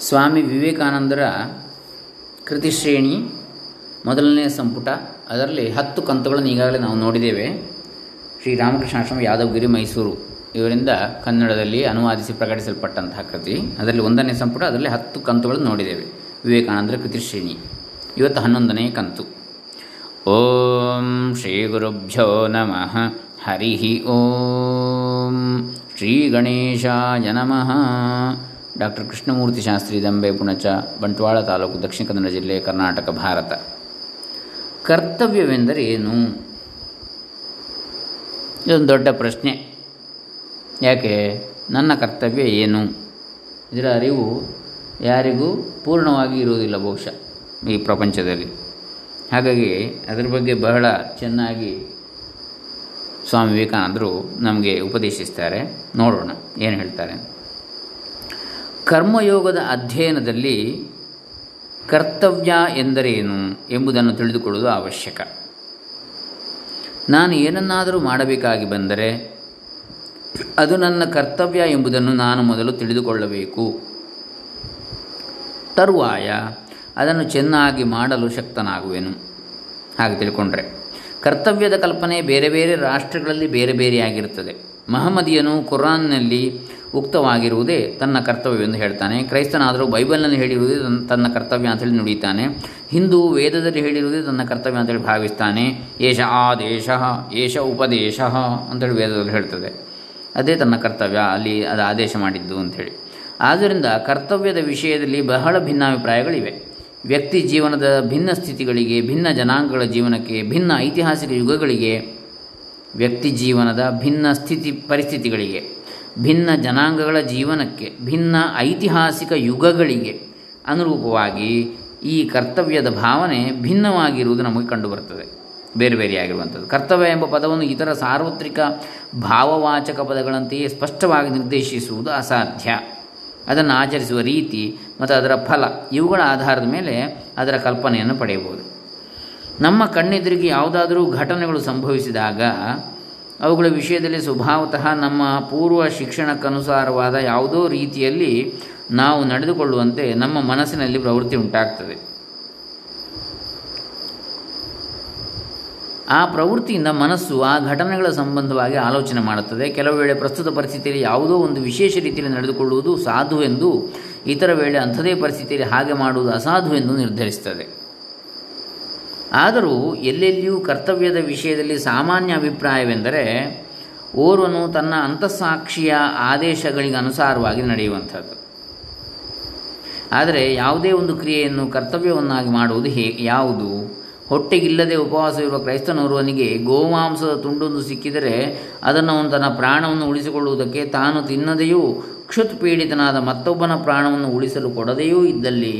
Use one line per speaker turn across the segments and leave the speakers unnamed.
ಸ್ವಾಮಿ ವಿವೇಕಾನಂದರ ಕೃತಿಶ್ರೇಣಿ ಮೊದಲನೇ ಸಂಪುಟ, ಅದರಲ್ಲಿ ಹತ್ತು ಕಂತುಗಳನ್ನು ಈಗಾಗಲೇ ನಾವು ನೋಡಿದ್ದೇವೆ. ಶ್ರೀ ರಾಮಕೃಷ್ಣಾಶ್ರಮ ಯಾದವಗಿರಿ, ಮೈಸೂರು. ಇವರಿಂದ ಕನ್ನಡದಲ್ಲಿ ಅನುವಾದಿಸಿ ಪ್ರಕಟಿಸಲ್ಪಟ್ಟಂತಹ ಕೃತಿ. ಅದರಲ್ಲಿ ಒಂದನೇ ಸಂಪುಟ, ಅದರಲ್ಲಿ ಹತ್ತು ಕಂತುಗಳನ್ನು ನೋಡಿದ್ದೇವೆ. ವಿವೇಕಾನಂದರ ಕೃತಿಶ್ರೇಣಿ ಇವತ್ತು ಹನ್ನೊಂದನೇ ಕಂತು. ಓಂ ಶ್ರೀ ಗುರುಭ್ಯೋ ನಮಃ. ಹರಿ ಓಂ. ಶ್ರೀ ಗಣೇಶಾಯ ನಮಃ. ಡಾಕ್ಟರ್ ಕೃಷ್ಣಮೂರ್ತಿ ಶಾಸ್ತ್ರಿ ದಂಬೆ ಪುಣಚ, ಬಂಟ್ವಾಳ ತಾಲೂಕು ದಕ್ಷಿಣ ಕನ್ನಡ ಜಿಲ್ಲೆ ಕರ್ನಾಟಕ, ಭಾರತ. ಕರ್ತವ್ಯವೆಂದರೆ ಏನು? ಇದೊಂದು ದೊಡ್ಡ ಪ್ರಶ್ನೆ. ಯಾಕೆ? ನನ್ನ ಕರ್ತವ್ಯ ಏನು? ಇದರ ಅರಿವು ಯಾರಿಗೂ ಪೂರ್ಣವಾಗಿ ಇರುವುದಿಲ್ಲ ಬಹುಶಃ ಈ ಪ್ರಪಂಚದಲ್ಲಿ. ಹಾಗಾಗಿ ಅದರ ಬಗ್ಗೆ ಬಹಳ ಚೆನ್ನಾಗಿ ಸ್ವಾಮಿ ವಿವೇಕಾನಂದರು ನಮಗೆ ಉಪದೇಶಿಸ್ತಾರೆ. ನೋಡೋಣ, ಏನು ಹೇಳ್ತಾರೆ ಕರ್ಮಯೋಗದ ಅಧ್ಯಯನದಲ್ಲಿ ಕರ್ತವ್ಯ ಎಂದರೇನು ಎಂಬುದನ್ನು ತಿಳಿದುಕೊಳ್ಳುವುದು ಅವಶ್ಯಕ. ನಾನು ಏನನ್ನಾದರೂ ಮಾಡಬೇಕಾಗಿ ಬಂದರೆ ಅದು ನನ್ನ ಕರ್ತವ್ಯ ಎಂಬುದನ್ನು ನಾನು ಮೊದಲು ತಿಳಿದುಕೊಳ್ಳಬೇಕು. ತರುವಾಯ ಅದನ್ನು ಚೆನ್ನಾಗಿ ಮಾಡಲು ಶಕ್ತನಾಗುವೆನು. ಹಾಗೆ ತಿಳ್ಕೊಂಡ್ರೆ, ಕರ್ತವ್ಯದ ಕಲ್ಪನೆ ಬೇರೆ ಬೇರೆ ರಾಷ್ಟ್ರಗಳಲ್ಲಿ ಬೇರೆ ಬೇರೆಯಾಗಿರುತ್ತದೆ. ಮಹಮ್ಮದಿಯನು ಕುರಾನ್ನಲ್ಲಿ ಉಕ್ತವಾಗಿರುವುದೇ ತನ್ನ ಕರ್ತವ್ಯವೆಂದು ಹೇಳ್ತಾನೆ. ಕ್ರೈಸ್ತನಾದರೂ ಬೈಬಲ್ನಲ್ಲಿ ಹೇಳಿರುವುದೇ ತನ್ನ ಕರ್ತವ್ಯ ಅಂತೇಳಿ ನುಡಿತಾನೆ ಹಿಂದೂ ವೇದದಲ್ಲಿ ಹೇಳಿರುವುದೇ ತನ್ನ ಕರ್ತವ್ಯ ಅಂತೇಳಿ ಭಾವಿಸ್ತಾನೆ. ಏಷ ಆದೇಶ ಏಷ ಉಪದೇಶ ಅಂತೇಳಿ ವೇದದಲ್ಲಿ ಹೇಳ್ತದೆ. ಅದೇ ತನ್ನ ಕರ್ತವ್ಯ, ಅಲ್ಲಿ ಅದು ಆದೇಶ ಮಾಡಿದ್ದು ಅಂಥೇಳಿ ಆದ್ದರಿಂದ ಕರ್ತವ್ಯದ ವಿಷಯದಲ್ಲಿ ಬಹಳ ಭಿನ್ನಾಭಿಪ್ರಾಯಗಳಿವೆ. ವ್ಯಕ್ತಿ ಜೀವನದ ಭಿನ್ನ ಸ್ಥಿತಿಗಳಿಗೆ, ಭಿನ್ನ ಜನಾಂಗಗಳ ಜೀವನಕ್ಕೆ, ಭಿನ್ನ ಐತಿಹಾಸಿಕ ಯುಗಗಳಿಗೆ, ವ್ಯಕ್ತಿ ಜೀವನದ ಭಿನ್ನ ಸ್ಥಿತಿ ಪರಿಸ್ಥಿತಿಗಳಿಗೆ. ಭಿನ್ನ ಜನಾಂಗಗಳ ಜೀವನಕ್ಕೆ, ಭಿನ್ನ ಐತಿಹಾಸಿಕ ಯುಗಗಳಿಗೆ ಅನುರೂಪವಾಗಿ ಈ ಕರ್ತವ್ಯದ ಭಾವನೆ ಭಿನ್ನವಾಗಿರುವುದು ನಮಗೆ ಕಂಡುಬರುತ್ತದೆ. ಬೇರೆ ಬೇರೆಯಾಗಿರುವಂಥದ್ದು ಕರ್ತವ್ಯ ಎಂಬ ಪದವನ್ನು ಇತರ ಸಾರ್ವತ್ರಿಕ ಭಾವವಾಚಕ ಪದಗಳಂತೆಯೇ ಸ್ಪಷ್ಟವಾಗಿ ನಿರ್ದೇಶಿಸುವುದು ಅಸಾಧ್ಯ. ಅದನ್ನು ಆಚರಿಸುವ ರೀತಿ ಮತ್ತು ಅದರ ಫಲ, ಇವುಗಳ ಆಧಾರದ ಮೇಲೆ ಅದರ ಕಲ್ಪನೆಯನ್ನು ಪಡೆಯಬಹುದು. ನಮ್ಮ ಕಣ್ಣೆದುರಿಗೆ ಯಾವುದಾದರೂ ಘಟನೆಗಳು ಸಂಭವಿಸಿದಾಗ ಅವುಗಳ ವಿಷಯದಲ್ಲಿ ಸ್ವಭಾವತಃ ನಮ್ಮ ಪೂರ್ವ ಶಿಕ್ಷಣಕ್ಕನುಸಾರವಾದ ಯಾವುದೋ ರೀತಿಯಲ್ಲಿ ನಾವು ನಡೆದುಕೊಳ್ಳುವಂತೆ ನಮ್ಮ ಮನಸ್ಸಿನಲ್ಲಿ ಪ್ರವೃತ್ತಿ ಉಂಟಾಗ್ತದೆ. ಆ ಪ್ರವೃತ್ತಿಯಿಂದ ಮನಸ್ಸು ಆ ಘಟನೆಗಳ ಸಂಬಂಧವಾಗಿ ಆಲೋಚನೆ ಮಾಡುತ್ತದೆ. ಕೆಲವು ವೇಳೆ ಪ್ರಸ್ತುತ ಪರಿಸ್ಥಿತಿಯಲ್ಲಿ ಯಾವುದೋ ಒಂದು ವಿಶೇಷ ರೀತಿಯಲ್ಲಿ ನಡೆದುಕೊಳ್ಳುವುದು ಸಾಧು ಎಂದು, ಇತರ ವೇಳೆ ಅಂಥದೇ ಪರಿಸ್ಥಿತಿಯಲ್ಲಿ ಹಾಗೆ ಮಾಡುವುದು ಅಸಾಧು ಎಂದು ನಿರ್ಧರಿಸುತ್ತದೆ. ಆದರೂ ಎಲ್ಲೆಲ್ಲಿಯೂ ಕರ್ತವ್ಯದ ವಿಷಯದಲ್ಲಿ ಸಾಮಾನ್ಯ ಅಭಿಪ್ರಾಯವೆಂದರೆ ಓರ್ವನು ತನ್ನ ಅಂತಃಸಾಕ್ಷಿಯ ಆದೇಶಗಳಿಗೆ ಅನುಸಾರವಾಗಿ ನಡೆಯುವಂಥದ್ದು. ಆದರೆ ಯಾವುದೇ ಒಂದು ಕ್ರಿಯೆಯನ್ನು ಕರ್ತವ್ಯವನ್ನಾಗಿ ಮಾಡುವುದು ಹೇ, ಯಾವುದು? ಹೊಟ್ಟೆಗಿಲ್ಲದೆ ಉಪವಾಸವಿರುವ ಕ್ರೈಸ್ತನೋರ್ವನಿಗೆ ಗೋಮಾಂಸದ ತುಂಡೊಂದು ಸಿಕ್ಕಿದರೆ ಅದನ್ನು ಅವನು ತನ್ನ ಪ್ರಾಣವನ್ನು ಉಳಿಸಿಕೊಳ್ಳುವುದಕ್ಕೆ ತಾನು ತಿನ್ನದೆಯೂ ಕ್ಷುತ್ ಪೀಡಿತನಾದ ಮತ್ತೊಬ್ಬನ ಪ್ರಾಣವನ್ನು ಉಳಿಸಲು ಕೊಡದೆಯೂ ಇದ್ದಲ್ಲಿ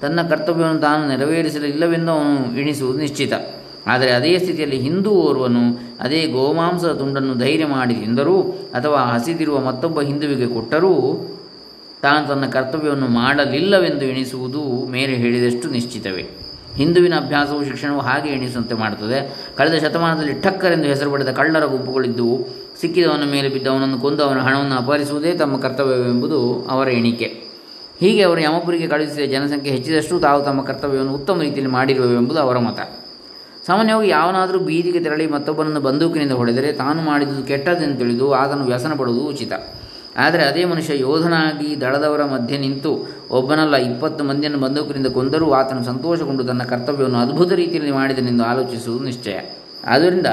ತನ್ನ ಕರ್ತವ್ಯವನ್ನು ತಾನು ನೆರವೇರಿಸಲಿಲ್ಲವೆಂದು ಅವನು ಎಣಿಸುವುದು ನಿಶ್ಚಿತ. ಆದರೆ ಅದೇ ಸ್ಥಿತಿಯಲ್ಲಿ ಹಿಂದೂ ಓರ್ವನು ಅದೇ ಗೋಮಾಂಸದ ತುಂಡನ್ನು ಧೈರ್ಯ ಮಾಡಿ ತಿಂದರೂ ಅಥವಾ ಹಸಿದಿರುವ ಮತ್ತೊಬ್ಬ ಹಿಂದುವಿಗೆ ಕೊಟ್ಟರೂ ತಾನು ತನ್ನ ಕರ್ತವ್ಯವನ್ನು ಮಾಡಲಿಲ್ಲವೆಂದು ಎಣಿಸುವುದು ಮೇಲೆ ಹೇಳಿದಷ್ಟು ನಿಶ್ಚಿತವೇ. ಹಿಂದುವಿನ ಅಭ್ಯಾಸವು ಶಿಕ್ಷಣವು ಹಾಗೆ ಎಣಿಸುವಂತೆ ಮಾಡುತ್ತದೆ. ಕಳೆದ ಶತಮಾನದಲ್ಲಿ ಠಕ್ಕರೆಂದು ಹೆಸರು ಪಡೆದ ಕಳ್ಳರ ಗುಂಪುಗಳಿದ್ದವು ಸಿಕ್ಕಿದವನ ಮೇಲೆ ಬಿದ್ದವನನ್ನು ಕೊಂದು ಅವನ ಹಣವನ್ನು ಅಪಹರಿಸುವುದೇ ತಮ್ಮ ಕರ್ತವ್ಯವೆಂಬುದು ಅವರ ಎಣಿಕೆ. ಹೀಗೆ ಅವರು ಯಮಪುರಿಗೆ ಕಳುಹಿಸಿದ ಜನಸಂಖ್ಯೆ ಹೆಚ್ಚಿದಷ್ಟು ತಾವು ತಮ್ಮ ಕರ್ತವ್ಯವನ್ನು ಉತ್ತಮ ರೀತಿಯಲ್ಲಿ ಮಾಡಿರುವವೆಂಬುದು ಅವರ ಮತ. ಸಾಮಾನ್ಯವಾಗಿ ಯಾವನಾದರೂ ಬೀದಿಗೆ ತೆರಳಿ ಮತ್ತೊಬ್ಬನನ್ನು ಬಂದೂಕಿನಿಂದ ಹೊಡೆದರೆ ತಾನು ಮಾಡಿದುದು ಕೆಟ್ಟದೆಂದು ತಿಳಿದು ಆತನು ವ್ಯಸನ ಪಡುವುದು ಉಚಿತ. ಆದರೆ ಅದೇ ಮನುಷ್ಯ ಯೋಧನಾಗಿ ದಳದವರ ಮಧ್ಯೆ ನಿಂತು ಒಬ್ಬನಲ್ಲ ಇಪ್ಪತ್ತು ಮಂದಿಯನ್ನು ಬಂದೂಕರಿಂದ ಕೊಂದರೂ ಆತನು ಸಂತೋಷಗೊಂಡು ತನ್ನ ಕರ್ತವ್ಯವನ್ನು ಅದ್ಭುತ ರೀತಿಯಲ್ಲಿ ಮಾಡಿದನೆಂದು ಆಲೋಚಿಸುವುದು ನಿಶ್ಚಯ. ಆದ್ದರಿಂದ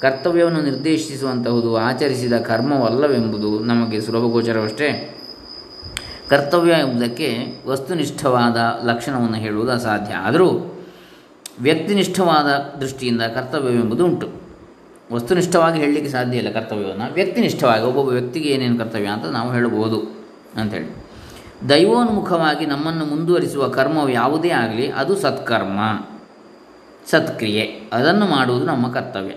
ಕರ್ತವ್ಯವನ್ನು ನಿರ್ದೇಶಿಸುವಂತಹುದು, ಆಚರಿಸಿದ ಕರ್ಮವಲ್ಲವೆಂಬುದು ನಮಗೆ ಸುಲಭಗೋಚರವಷ್ಟೇ ಕರ್ತವ್ಯ ಎಂಬುದಕ್ಕೆ ವಸ್ತುನಿಷ್ಠವಾದ ಲಕ್ಷಣವನ್ನು ಹೇಳುವುದು ಅಸಾಧ್ಯ. ಆದರೂ ವ್ಯಕ್ತಿನಿಷ್ಠವಾದ ದೃಷ್ಟಿಯಿಂದ ಕರ್ತವ್ಯವೆಂಬುದು ಉಂಟು. ವಸ್ತುನಿಷ್ಠವಾಗಿ ಹೇಳಲಿಕ್ಕೆ ಸಾಧ್ಯ ಇಲ್ಲ ಕರ್ತವ್ಯವನ್ನು. ವ್ಯಕ್ತಿನಿಷ್ಠವಾಗಿ, ಒಬ್ಬೊಬ್ಬ ವ್ಯಕ್ತಿಗೆ ಏನೇನು ಕರ್ತವ್ಯ ಅಂತ ನಾವು ಹೇಳಬಹುದು ಅಂಥೇಳಿ ದೈವೋನ್ಮುಖವಾಗಿ ನಮ್ಮನ್ನು ಮುಂದುವರಿಸುವ ಕರ್ಮವು ಯಾವುದೇ ಆಗಲಿ, ಅದು ಸತ್ಕರ್ಮ, ಸತ್ಕ್ರಿಯೆ. ಅದನ್ನು ಮಾಡುವುದು ನಮ್ಮ ಕರ್ತವ್ಯ.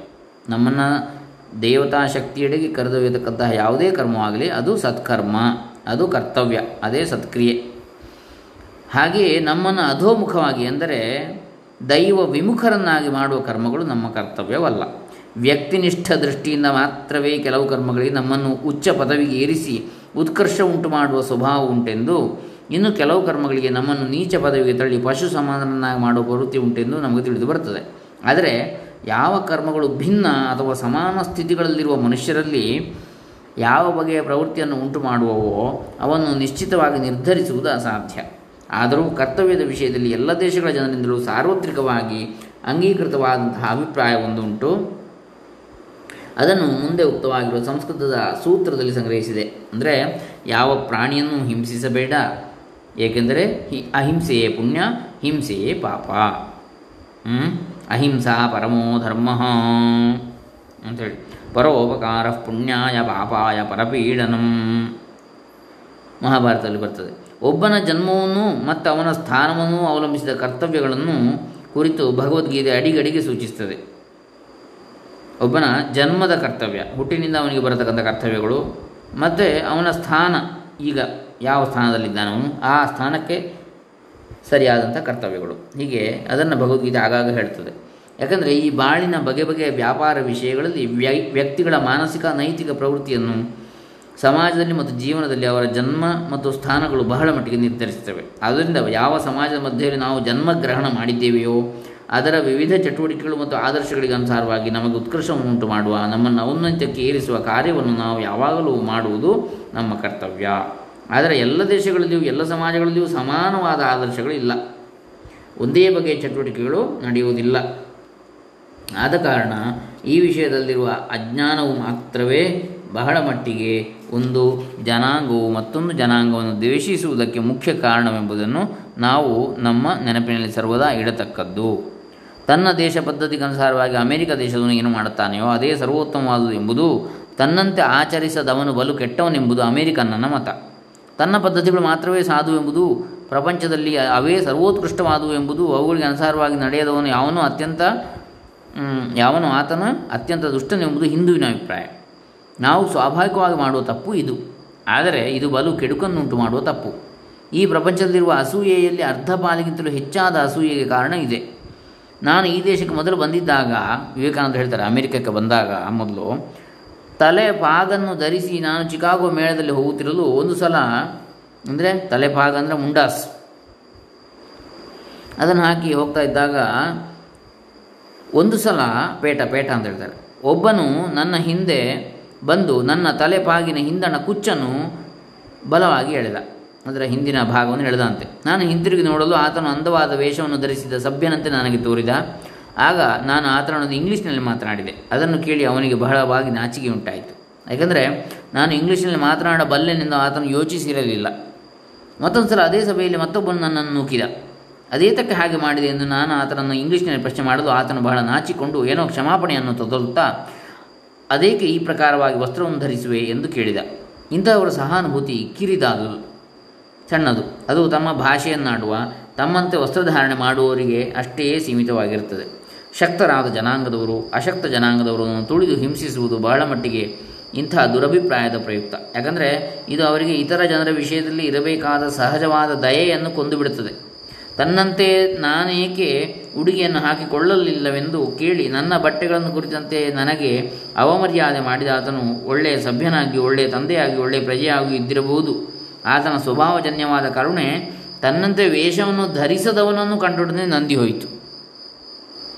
ನಮ್ಮನ್ನು ದೇವತಾ ಶಕ್ತಿಯೆಡೆಗೆ ಕರೆದೊಯ್ಯತಕ್ಕಂತಹ ಯಾವುದೇ ಕರ್ಮವಾಗಲಿ ಅದು ಸತ್ಕರ್ಮ, ಅದು ಕರ್ತವ್ಯ, ಅದೇ ಸತ್ಕ್ರಿಯೆ. ಹಾಗೆಯೇ ನಮ್ಮನ್ನು ಅಧೋಮುಖವಾಗಿ ಅಂದರೆ ದೈವ ವಿಮುಖರನ್ನಾಗಿ ಮಾಡುವ ಕರ್ಮಗಳು ನಮ್ಮ ಕರ್ತವ್ಯವಲ್ಲ. ವ್ಯಕ್ತಿನಿಷ್ಠ ದೃಷ್ಟಿಯಿಂದ ಮಾತ್ರವೇ ಕೆಲವು ಕರ್ಮಗಳಿಗೆ ನಮ್ಮನ್ನು ಉಚ್ಚ ಪದವಿಗೆ ಏರಿಸಿ ಉತ್ಕರ್ಷ ಉಂಟು ಮಾಡುವ ಸ್ವಭಾವ ಉಂಟೆಂದು, ಇನ್ನು ಕೆಲವು ಕರ್ಮಗಳಿಗೆ ನಮ್ಮನ್ನು ನೀಚ ಪದವಿಗೆ ತಳ್ಳಿ ಪಶು ಸಮಾನರನ್ನಾಗಿ ಮಾಡುವ ಪ್ರವೃತ್ತಿ ಉಂಟೆಂದು ನಮಗೆ ತಿಳಿದು ಬರುತ್ತದೆ ಆದರೆ ಯಾವ ಕರ್ಮಗಳು ಭಿನ್ನ ಅಥವಾ ಸಮಾನ ಸ್ಥಿತಿಗಳಲ್ಲಿರುವ ಮನುಷ್ಯರಲ್ಲಿ ಯಾವ ಬಗೆಯ ಪ್ರವೃತ್ತಿಯನ್ನು ಉಂಟು ಮಾಡುವವೋ ಅವನ್ನು ನಿಶ್ಚಿತವಾಗಿ ನಿರ್ಧರಿಸುವುದು ಅಸಾಧ್ಯ. ಆದರೂ ಕರ್ತವ್ಯದ ವಿಷಯದಲ್ಲಿ ಎಲ್ಲ ದೇಶಗಳ ಜನರಿಂದಲೂ ಸಾರ್ವತ್ರಿಕವಾಗಿ ಅಂಗೀಕೃತವಾದಂತಹ ಅಭಿಪ್ರಾಯವೊಂದುಂಟು ಅದನ್ನು ಮುಂದೆ ಉಕ್ತವಾಗಿರುವ ಸಂಸ್ಕೃತದ ಸೂತ್ರದಲ್ಲಿ ಸಂಗ್ರಹಿಸಿದೆ. ಅಂದರೆ ಯಾವ ಪ್ರಾಣಿಯನ್ನು ಹಿಂಸಿಸಬೇಡ, ಏಕೆಂದರೆ ಹಿ, ಅಹಿಂಸೆಯೇ ಪುಣ್ಯ, ಹಿಂಸೆಯೇ ಪಾಪ? ಅಹಿಂಸಾ ಪರಮೋ ಧರ್ಮ ಅಂಥೇಳಿ ಪರೋಪಕಾರ ಪುಣ್ಯಾಯ ಪಾಪಾಯ ಪರಪೀಡನಂ. ಮಹಾಭಾರತದಲ್ಲಿ ಬರ್ತದೆ. ಒಬ್ಬನ ಜನ್ಮವನ್ನು ಮತ್ತು ಅವನ ಸ್ಥಾನವನ್ನು ಅವಲಂಬಿಸಿದ ಕರ್ತವ್ಯಗಳನ್ನು ಕುರಿತು ಭಗವದ್ಗೀತೆ ಅಡಿಗಡಿಗೆ ಸೂಚಿಸುತ್ತದೆ ಒಬ್ಬನ ಜನ್ಮದ ಕರ್ತವ್ಯ, ಹುಟ್ಟಿನಿಂದ ಅವನಿಗೆ ಬರತಕ್ಕಂಥ ಕರ್ತವ್ಯಗಳು, ಮತ್ತು ಅವನ ಸ್ಥಾನ, ಈಗ ಯಾವ ಸ್ಥಾನದಲ್ಲಿದ್ದಾನೋ ಆ ಸ್ಥಾನಕ್ಕೆ ಸರಿಯಾದಂಥ ಕರ್ತವ್ಯಗಳು. ಹೀಗೆ ಅದನ್ನು ಭಗವದ್ಗೀತೆ ಆಗಾಗ ಹೇಳ್ತದೆ. ಯಾಕಂದರೆ ಈ ಬಾಳಿನ ಬಗೆ ಬಗೆಯ ವ್ಯಾಪಾರ ವಿಷಯಗಳಲ್ಲಿ ವ್ಯೈ, ವ್ಯಕ್ತಿಗಳ ಮಾನಸಿಕ, ನೈತಿಕ ಪ್ರವೃತ್ತಿಯನ್ನು ಸಮಾಜದಲ್ಲಿ ಮತ್ತು ಜೀವನದಲ್ಲಿ ಅವರ ಜನ್ಮ ಮತ್ತು ಸ್ಥಾನಗಳು ಬಹಳ ಮಟ್ಟಿಗೆ ನಿರ್ಧರಿಸುತ್ತವೆ. ಆದ್ದರಿಂದ ಯಾವ ಸಮಾಜದ ಮಧ್ಯೆಯಲ್ಲಿ ನಾವು ಜನ್ಮಗ್ರಹಣ ಮಾಡಿದ್ದೇವೆಯೋ ಅದರ ವಿವಿಧ ಚಟುವಟಿಕೆಗಳು ಮತ್ತು ಆದರ್ಶಗಳಿಗೆ ಅನುಸಾರವಾಗಿ ನಮಗೆ ಉತ್ಕರ್ಷವನ್ನು ಉಂಟು ಮಾಡುವ, ನಮ್ಮನ್ನು ಔನ್ನತ್ಯಕ್ಕೆ ಏರಿಸುವ ಕಾರ್ಯವನ್ನು ನಾವು ಯಾವಾಗಲೂ ಮಾಡುವುದು ನಮ್ಮ ಕರ್ತವ್ಯ. ಆದರೆ ಎಲ್ಲ ದೇಶಗಳಲ್ಲಿಯೂ, ಎಲ್ಲ ಸಮಾಜಗಳಲ್ಲಿಯೂ ಸಮಾನವಾದ ಆದರ್ಶಗಳಿಲ್ಲ. ಒಂದೇ ಬಗೆಯ ಚಟುವಟಿಕೆಗಳು ನಡೆಯುವುದಿಲ್ಲ. ಆದ ಕಾರಣ ಈ ವಿಷಯದಲ್ಲಿರುವ ಅಜ್ಞಾನವು ಮಾತ್ರವೇ ಬಹಳ ಮಟ್ಟಿಗೆ ಒಂದು ಜನಾಂಗವು ಮತ್ತೊಂದು ಜನಾಂಗವನ್ನು ದ್ವೇಷಿಸುವುದಕ್ಕೆ ಮುಖ್ಯ ಕಾರಣವೆಂಬುದನ್ನು ನಾವು ನಮ್ಮ ನೆನಪಿನಲ್ಲಿ ಸರ್ವದಾ ಇಡತಕ್ಕದ್ದು. ತನ್ನ ದೇಶ ಪದ್ಧತಿಗನುಸಾರವಾಗಿ ಅಮೆರಿಕ ದೇಶದವನು ಏನು ಮಾಡುತ್ತಾನೆಯೋ ಅದೇ ಸರ್ವೋತ್ತಮವಾದುದು ಎಂಬುದು ತನ್ನಂತೆ ಆಚರಿಸದವನು ಬಲು ಕೆಟ್ಟವನೆಂಬುದು ಅಮೆರಿಕನ್ನನ ಮತ. ತನ್ನ ಪದ್ಧತಿಗಳು ಮಾತ್ರವೇ ಸಾಧು ಎಂಬುದು ಪ್ರಪಂಚದಲ್ಲಿ ಅವೇ ಸರ್ವೋತ್ಕೃಷ್ಟವಾದುವು ಎಂಬುದು ಅವುಗಳಿಗೆ ಅನುಸಾರವಾಗಿ ನಡೆಯದವನು ಯಾವನು ಅತ್ಯಂತ ಯಾವನು ಆತನ ಅತ್ಯಂತ ದುಷ್ಟನೆಂಬುದು ಹಿಂದುವಿನ ಅಭಿಪ್ರಾಯ. ನಾವು ಸ್ವಾಭಾವಿಕವಾಗಿ ಮಾಡುವ ತಪ್ಪು ಇದು. ಆದರೆ ಇದು ಬಲು ಕೆಡುಕನ್ನುಂಟು ಮಾಡುವ ತಪ್ಪು. ಈ ಪ್ರಪಂಚದಲ್ಲಿರುವ ಅಸೂಯೆಯಲ್ಲಿ ಅರ್ಧ ಪಾಲಿಗಿಂತಲೂ ಹೆಚ್ಚಾದ ಅಸೂಯೆಗೆ ಕಾರಣ ಇದೆ. ನಾನು ಈ ದೇಶಕ್ಕೆ ಮೊದಲು ಬಂದಿದ್ದಾಗ ವಿವೇಕಾನಂದ ಹೇಳ್ತಾರೆ, ಅಮೆರಿಕಕ್ಕೆ ಬಂದಾಗ ಮೊದಲು ತಲೆ ಪಾಗನ್ನು ಧರಿಸಿ ನಾನು ಚಿಕಾಗೋ ಮೇಳದಲ್ಲಿ ಹೋಗುತ್ತಿರಲು ಒಂದು ಸಲ, ಅಂದರೆ ತಲೆ ಪಾಗ ಅಂದರೆ ಮುಂಡಾಸ್, ಅದನ್ನು ಹಾಕಿ ಹೋಗ್ತಾ ಇದ್ದಾಗ ಒಂದು ಸಲ ಪೇಟ ಪೇಟ ಅಂತ ಹೇಳ್ತಾರೆ. ಒಬ್ಬನು ನನ್ನ ಹಿಂದೆ ಬಂದು ನನ್ನ ತಲೆಪಾಗಿನ ಹಿಂದಣ ಕುಚ್ಚನ್ನು ಬಲವಾಗಿ ಎಳೆದ. ಅದರ ಹಿಂದಿನ ಭಾಗವನ್ನು ಎಳೆದಂತೆ. ನಾನು ಹಿಂದಿರುಗಿ ನೋಡಲು ಆತನು ಅಂದವಾದ ವೇಷವನ್ನು ಧರಿಸಿದ ಸಭ್ಯನಂತೆ ನನಗೆ ತೋರಿದ. ಆಗ ನಾನು ಆತನೊಂದು ಇಂಗ್ಲೀಷ್ನಲ್ಲಿ ಮಾತನಾಡಿದೆ. ಅದನ್ನು ಕೇಳಿ ಅವನಿಗೆ ಬಹಳವಾಗಿ ನಾಚಿಕೆ ಉಂಟಾಯಿತು. ಯಾಕಂದರೆ ನಾನು ಇಂಗ್ಲೀಷ್ನಲ್ಲಿ ಮಾತನಾಡಬಲ್ಲೆನೆಂದು ಆತನು ಯೋಚಿಸಿರಲಿಲ್ಲ. ಮತ್ತೊಂದು ಸಲ ಅದೇ ಸಭೆಯಲ್ಲಿ ಮತ್ತೊಬ್ಬನು ನನ್ನನ್ನು ನೂಕಿದ. ಅದೇತಕ್ಕೆ ಹಾಗೆ ಮಾಡಿದೆ ಎಂದು ನಾನು ಆತನನ್ನು ಇಂಗ್ಲೀಷ್ನಲ್ಲಿ ಪ್ರಶ್ನೆ ಮಾಡಲು ಆತನು ಬಹಳ ನಾಚಿಕೊಂಡು ಏನೋ ಕ್ಷಮಾಪಣೆಯನ್ನು ತೊದಲುತ್ತಾ ಅದೇಕೆ ಈ ಪ್ರಕಾರವಾಗಿ ವಸ್ತ್ರವನ್ನು ಧರಿಸುವೆ? ಎಂದು ಕೇಳಿದ. ಇಂಥವರ ಸಹಾನುಭೂತಿ ಕಿರಿದಾದುದು ಸಣ್ಣದು. ಅದು ತಮ್ಮ ಭಾಷೆಯನ್ನಾಡುವ, ತಮ್ಮಂತೆ ವಸ್ತ್ರಧಾರಣೆ ಮಾಡುವವರಿಗೆ ಅಷ್ಟೇ ಸೀಮಿತವಾಗಿರುತ್ತದೆ. ಶಕ್ತರಾದ ಜನಾಂಗದವರು, ಅಶಕ್ತ ಜನಾಂಗದವರನ್ನು ತುಳಿದು ಹಿಂಸಿಸುವುದು ಬಹಳ ಮಟ್ಟಿಗೆ ಇಂಥ ದುರಭಿಪ್ರಾಯದ ಪ್ರಯುಕ್ತ. ಯಾಕಂದರೆ ಇದು ಅವರಿಗೆ ಇತರ ಜನರ ವಿಷಯದಲ್ಲಿ ಇರಬೇಕಾದ ಸಹಜವಾದ ದಯೆಯನ್ನು ಕೊಂದುಬಿಡುತ್ತದೆ. ತನ್ನಂತೆ ನಾನೇಕೆ ಉಡುಗೆಯನ್ನು ಹಾಕಿಕೊಳ್ಳಲಿಲ್ಲವೆಂದು ಕೇಳಿ ನನ್ನ ಬಟ್ಟೆಗಳನ್ನು ಕುರಿತಂತೆ ನನಗೆ ಅವಮರ್ಯಾದೆ ಮಾಡಿದ ಆತನು ಒಳ್ಳೆಯ ಸಭ್ಯನಾಗಿ, ಒಳ್ಳೆಯ ತಂದೆಯಾಗಿ, ಒಳ್ಳೆಯ ಪ್ರಜೆಯಾಗಿ ಇದ್ದಿರಬಹುದು. ಆತನ ಸ್ವಭಾವಜನ್ಯವಾದ ಕರುಣೆ ತನ್ನಂತೆ ವೇಷವನ್ನು ಧರಿಸದವನನ್ನು ಕಂಡುಹಿಡಿದೇ ನಂದಿ ಹೋಯಿತು.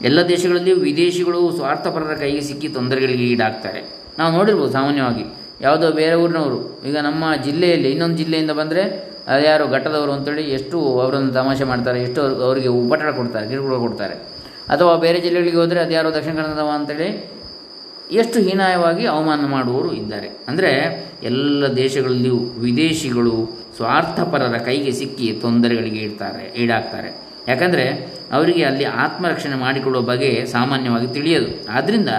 ಎಲ್ಲ ದೇಶಗಳಲ್ಲಿಯೂ ವಿದೇಶಿಗಳು ಸ್ವಾರ್ಥಪರರ ಕೈಗೆ ಸಿಕ್ಕಿ ತೊಂದರೆಗಳಿಗೆ ಈಡಾಗ್ತಾರೆ. ನಾವು ನೋಡಿರ್ಬೋದು ಸಾಮಾನ್ಯವಾಗಿ. ಯಾವುದೋ ಬೇರೆ ಊರಿನವರು. ಈಗ ನಮ್ಮ ಜಿಲ್ಲೆಯಲ್ಲಿ, ಇನ್ನೊಂದು ಜಿಲ್ಲೆಯಿಂದ ಬಂದರೆ ಅದ್ಯಾರು ಘಟ್ಟದವರು ಅಂತೇಳಿ ಎಷ್ಟು ಅವರನ್ನು ತಮಾಷೆ ಮಾಡ್ತಾರೆ, ಎಷ್ಟು ಅವ್ರ್- ಅವರಿಗೆ ಉಪಟಳ ಕೊಡ್ತಾರೆ, ಕಿರುಕುಳ ಕೊಡ್ತಾರೆ. ಅಥವಾ ಬೇರೆ ಜಿಲ್ಲೆಗಳಿಗೆ ಹೋದರೆ ಅದ್ಯಾರೋ ದಕ್ಷಿಣ ಕನ್ನಡದವ ಅಂತೇಳಿ ಎಷ್ಟು ಹೀನಾಯವಾಗಿ ಅವಮಾನ ಮಾಡುವವರು ಇದ್ದಾರೆ. ಅಂದರೆ ಎಲ್ಲ ದೇಶಗಳಲ್ಲಿಯೂ ವಿದೇಶಿಗಳು ಸ್ವಾರ್ಥಪರರ ಕೈಗೆ ಸಿಕ್ಕಿ ತೊಂದರೆಗಳಿಗೆ ಇಡ್ತಾರೆ ಈಡಾಗ್ತಾರೆ. ಯಾಕಂದರೆ ಅವರಿಗೆ ಅಲ್ಲಿ ಆತ್ಮರಕ್ಷಣೆ ಮಾಡಿಕೊಳ್ಳುವ ಬಗೆ ಸಾಮಾನ್ಯವಾಗಿ ತಿಳಿಯದು. ಆದ್ದರಿಂದ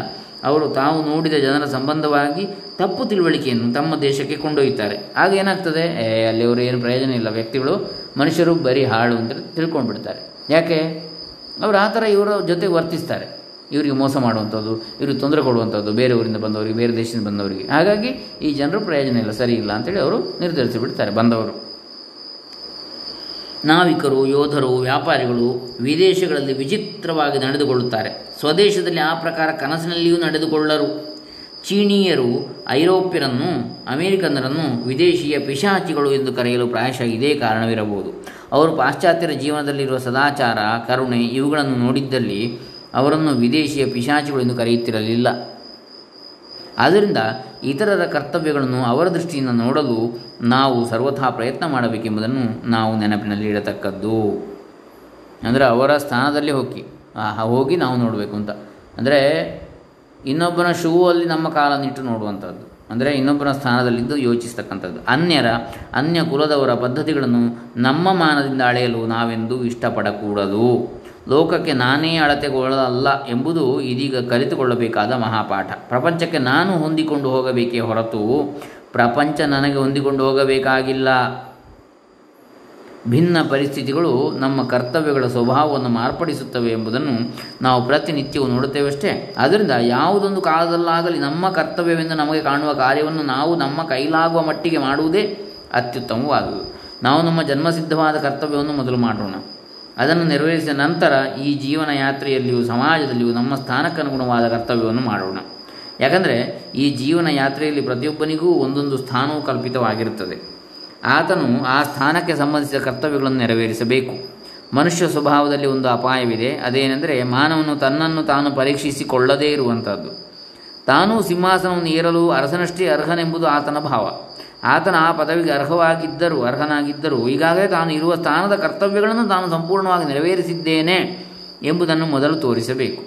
ಅವರು ತಾವು ನೋಡಿದ ಜನರ ಸಂಬಂಧವಾಗಿ ತಪ್ಪು ತಿಳುವಳಿಕೆಯನ್ನು ತಮ್ಮ ದೇಶಕ್ಕೆ ಕೊಂಡೊಯ್ಯುತ್ತಾರೆ. ಆಗ ಏನಾಗ್ತದೆ? ಅಲ್ಲಿ ಅವರು ಏನು ಪ್ರಯೋಜನ ಇಲ್ಲ. ವ್ಯಕ್ತಿಗಳು, ಮನುಷ್ಯರು ಬರೀ ಹಾಳು ಅಂತ ತಿಳ್ಕೊಂಡ್ಬಿಡ್ತಾರೆ. ಯಾಕೆ? ಅವರು ಆ ಥರ ಇವರ ಜೊತೆ ವರ್ತಿಸ್ತಾರೆ. ಇವರಿಗೆ ಮೋಸ ಮಾಡುವಂಥದ್ದು, ಇವ್ರಿಗೆ ತೊಂದರೆ ಕೊಡುವಂಥದ್ದು, ಬೇರೆ ಊರಿಂದ ಬಂದವರಿಗೆ, ಬೇರೆ ದೇಶದಿಂದ ಬಂದವರಿಗೆ. ಹಾಗಾಗಿ ಈ ಜನರು ಪ್ರಯೋಜನ ಇಲ್ಲ, ಸರಿ ಇಲ್ಲ ಅಂತೇಳಿ ಅವರು ನಿರ್ಧರಿಸಿಬಿಡ್ತಾರೆ ಬಂದವರು. ನಾವಿಕರು, ಯೋಧರು, ವ್ಯಾಪಾರಿಗಳು ವಿದೇಶಗಳಲ್ಲಿ ವಿಚಿತ್ರವಾಗಿ ನಡೆದುಕೊಳ್ಳುತ್ತಾರೆ. ಸ್ವದೇಶದಲ್ಲಿ ಆ ಪ್ರಕಾರ ಕನಸಿನಲ್ಲಿಯೂ ನಡೆದುಕೊಳ್ಳರು. ಚೀನೀಯರು, ಐರೋಪ್ಯರನ್ನು, ಅಮೆರಿಕನ್ನರನ್ನು ವಿದೇಶಿಯ ಪಿಶಾಚಿಗಳು ಎಂದು ಕರೆಯಲು ಪ್ರಾಯಶಃ ಇದೇ ಕಾರಣವಿರಬಹುದು. ಅವರು ಪಾಶ್ಚಾತ್ಯರ ಜೀವನದಲ್ಲಿರುವ ಸದಾಚಾರ, ಕರುಣೆ ಇವುಗಳನ್ನು ನೋಡಿದ್ದಲ್ಲಿ ಅವರನ್ನು ವಿದೇಶಿಯ ಪಿಶಾಚಿಗಳು ಎಂದು ಕರೆಯುತ್ತಿರಲಿಲ್ಲ. ಆದ್ದರಿಂದ ಇತರರ ಕರ್ತವ್ಯಗಳನ್ನು ಅವರ ದೃಷ್ಟಿಯಿಂದ ನೋಡಲು ನಾವು ಸರ್ವಥಾ ಪ್ರಯತ್ನ ಮಾಡಬೇಕೆಂಬುದನ್ನು ನಾವು ನೆನಪಿನಲ್ಲಿ ಇಡತಕ್ಕದ್ದು. ಅಂದರೆ ಅವರ ಸ್ಥಾನದಲ್ಲಿ ಹೋಗಿ. ಹೋಗಿ ನಾವು ನೋಡಬೇಕು ಅಂತ. ಅಂದರೆ ಇನ್ನೊಬ್ಬನ ಶೂ ಅಲ್ಲಿ ನಮ್ಮ ಕಾಲನ್ನಿಟ್ಟು ನೋಡುವಂಥದ್ದು. ಅಂದರೆ ಇನ್ನೊಬ್ಬನ ಸ್ಥಾನದಲ್ಲಿದ್ದು ಯೋಚಿಸ್ತಕ್ಕಂಥದ್ದು. ಅನ್ಯರ ಅನ್ಯ ಕುಲದವರ ಪದ್ಧತಿಗಳನ್ನು ನಮ್ಮ ಮಾನದಿಂದ ಅಳೆಯಲು ನಾವೆಂದೂ ಇಷ್ಟಪಡಕೂಡದು. ಲೋಕಕ್ಕೆ ನಾನೇ ಅಳತೆಗೊಳ್ಳಲ್ಲ ಎಂಬುದು ಇದೀಗ ಕಲಿತುಕೊಳ್ಳಬೇಕಾದ ಮಹಾಪಾಠ. ಪ್ರಪಂಚಕ್ಕೆ ನಾನು ಹೊಂದಿಕೊಂಡು ಹೋಗಬೇಕೇ ಹೊರತು ಪ್ರಪಂಚ ನನಗೆ ಹೊಂದಿಕೊಂಡು ಹೋಗಬೇಕಾಗಿಲ್ಲ. ಭಿನ್ನ ಪರಿಸ್ಥಿತಿಗಳು ನಮ್ಮ ಕರ್ತವ್ಯಗಳ ಸ್ವಭಾವವನ್ನು ಮಾರ್ಪಡಿಸುತ್ತವೆ ಎಂಬುದನ್ನು ನಾವು ಪ್ರತಿನಿತ್ಯವೂ ನೋಡುತ್ತೇವಷ್ಟೇ. ಆದ್ದರಿಂದ ಯಾವುದೊಂದು ಕಾಲದಲ್ಲಾಗಲಿ ನಮ್ಮ ಕರ್ತವ್ಯವೆಂದು ನಮಗೆ ಕಾಣುವ ಕಾರ್ಯವನ್ನು ನಾವು ನಮ್ಮ ಕೈಲಾಗುವ ಮಟ್ಟಿಗೆ ಮಾಡುವುದೇ ಅತ್ಯುತ್ತಮವಾದುದು. ನಾವು ನಮ್ಮ ಜನ್ಮಸಿದ್ಧವಾದ ಕರ್ತವ್ಯವನ್ನು ಮೊದಲು ಮಾಡೋಣ. ಅದನ್ನು ನೆರವೇರಿಸಿದ ನಂತರ ಈ ಜೀವನ ಯಾತ್ರೆಯಲ್ಲಿಯೂ ಸಮಾಜದಲ್ಲಿಯೂ ನಮ್ಮ ಸ್ಥಾನಕ್ಕನುಗುಣವಾದ ಕರ್ತವ್ಯವನ್ನು ಮಾಡೋಣ. ಯಾಕಂದರೆ ಈ ಜೀವನ ಯಾತ್ರೆಯಲ್ಲಿ ಪ್ರತಿಯೊಬ್ಬನಿಗೂ ಒಂದೊಂದು ಸ್ಥಾನವು ಕಲ್ಪಿತವಾಗಿರುತ್ತದೆ. ಆತನು ಆ ಸ್ಥಾನಕ್ಕೆ ಸಂಬಂಧಿಸಿದ ಕರ್ತವ್ಯಗಳನ್ನು ನೆರವೇರಿಸಬೇಕು. ಮನುಷ್ಯ ಸ್ವಭಾವದಲ್ಲಿ ಒಂದು ಅಪಾಯವಿದೆ. ಅದೇನೆಂದರೆ ಮಾನವನು ತನ್ನನ್ನು ತಾನು ಪರೀಕ್ಷಿಸಿಕೊಳ್ಳದೇ ಇರುವಂಥದ್ದು ತಾನೂ ಸಿಂಹಾಸನವನ್ನು ಏರಲು ಅರಸನಷ್ಟೇ ಅರ್ಹನೆಂಬುದು ಆತನ ಭಾವ. ಆತನ ಆ ಪದವಿಗೆ ಅರ್ಹವಾಗಿದ್ದರೂ, ಅರ್ಹನಾಗಿದ್ದರೂ, ಈಗಾಗಲೇ ತಾನು ಇರುವ ಸ್ಥಾನದ ಕರ್ತವ್ಯಗಳನ್ನು ತಾನು ಸಂಪೂರ್ಣವಾಗಿ ನೆರವೇರಿಸಿದ್ದೇನೆ ಎಂಬುದನ್ನು ಮೊದಲು ತೋರಿಸಬೇಕು.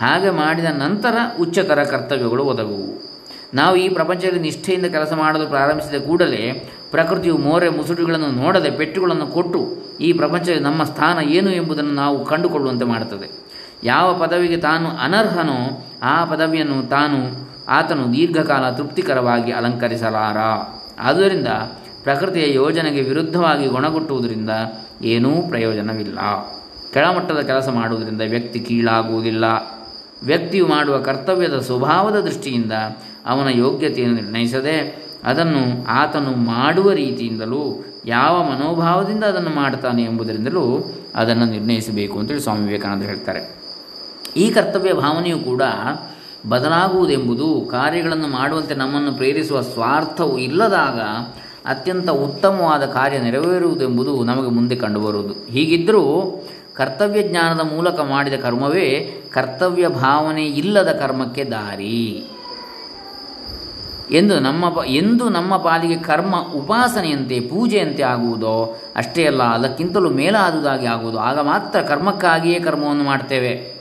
ಹಾಗೆ ಮಾಡಿದ ನಂತರ ಉಚ್ಚತರ ಕರ್ತವ್ಯಗಳು ಒದಗುವು. ನಾವು ಈ ಪ್ರಪಂಚದಲ್ಲಿ ನಿಷ್ಠೆಯಿಂದ ಕೆಲಸ ಮಾಡಲು ಪ್ರಾರಂಭಿಸಿದ ಕೂಡಲೇ ಪ್ರಕೃತಿಯು ಮೋರೆ ಮುಸುಡುಗಳನ್ನು ನೋಡದೆ ಪೆಟ್ಟುಗಳನ್ನು ಕೊಟ್ಟು ಈ ಪ್ರಪಂಚದಲ್ಲಿ ನಮ್ಮ ಸ್ಥಾನ ಏನು ಎಂಬುದನ್ನು ನಾವು ಕಂಡುಕೊಳ್ಳುವಂತೆ ಮಾಡುತ್ತದೆ. ಯಾವ ಪದವಿಗೆ ತಾನು ಅನರ್ಹನೋ ಆ ಪದವಿಯನ್ನು ತಾನು ಆತನು ದೀರ್ಘಕಾಲ ತೃಪ್ತಿಕರವಾಗಿ ಅಲಂಕರಿಸಲಾರ. ಆದುದರಿಂದ ಪ್ರಕೃತಿಯ ಯೋಜನೆಗೆ ವಿರುದ್ಧವಾಗಿ ಗುಣಗುಟ್ಟುವುದರಿಂದ ಏನೂ ಪ್ರಯೋಜನವಿಲ್ಲ. ಕೆಳಮಟ್ಟದ ಕೆಲಸ ಮಾಡುವುದರಿಂದ ವ್ಯಕ್ತಿ ಕೀಳಾಗುವುದಿಲ್ಲ. ವ್ಯಕ್ತಿಯು ಮಾಡುವ ಕರ್ತವ್ಯದ ಸ್ವಭಾವದ ದೃಷ್ಟಿಯಿಂದ ಅವನ ಯೋಗ್ಯತೆಯನ್ನು ನಿರ್ಣಯಿಸದೆ ಅದನ್ನು ಆತನು ಮಾಡುವ ರೀತಿಯಿಂದಲೂ ಯಾವ ಮನೋಭಾವದಿಂದ ಅದನ್ನು ಮಾಡ್ತಾನೆ ಎಂಬುದರಿಂದಲೂ ಅದನ್ನು ನಿರ್ಣಯಿಸಬೇಕು ಅಂತೇಳಿ ಸ್ವಾಮಿ ವಿವೇಕಾನಂದರು ಹೇಳ್ತಾರೆ. ಈ ಕರ್ತವ್ಯ ಭಾವನೆಯು ಕೂಡ ಬದಲಾಗುವುದೆಂಬುದು ಕಾರ್ಯಗಳನ್ನು ಮಾಡುವಂತೆ ನಮ್ಮನ್ನು ಪ್ರೇರಿಸುವ ಸ್ವಾರ್ಥವು ಇಲ್ಲದಾಗ ಅತ್ಯಂತ ಉತ್ತಮವಾದ ಕಾರ್ಯ ನೆರವೇರುವುದೆಂಬುದು ನಮಗೆ ಮುಂದೆ ಕಂಡುಬರುವುದು. ಹೀಗಿದ್ದರೂ ಕರ್ತವ್ಯ ಜ್ಞಾನದ ಮೂಲಕ ಮಾಡಿದ ಕರ್ಮವೇ ಕರ್ತವ್ಯ ಭಾವನೆ ಇಲ್ಲದ ಕರ್ಮಕ್ಕೆ ದಾರಿ. ಎಂದು ನಮ್ಮ ಎಂದು ನಮ್ಮ ಪಾಲಿಗೆ ಕರ್ಮ ಉಪಾಸನೆಯಂತೆ ಪೂಜೆಯಂತೆ ಆಗುವುದೋ, ಅಷ್ಟೇ ಅಲ್ಲ, ಅದಕ್ಕಿಂತಲೂ ಮೇಲಾದುದಾಗಿ ಆಗುವುದು. ಆಗ ಮಾತ್ರ ಕರ್ಮಕ್ಕಾಗಿಯೇ ಕರ್ಮವನ್ನು ಮಾಡ್ತೇವೆ.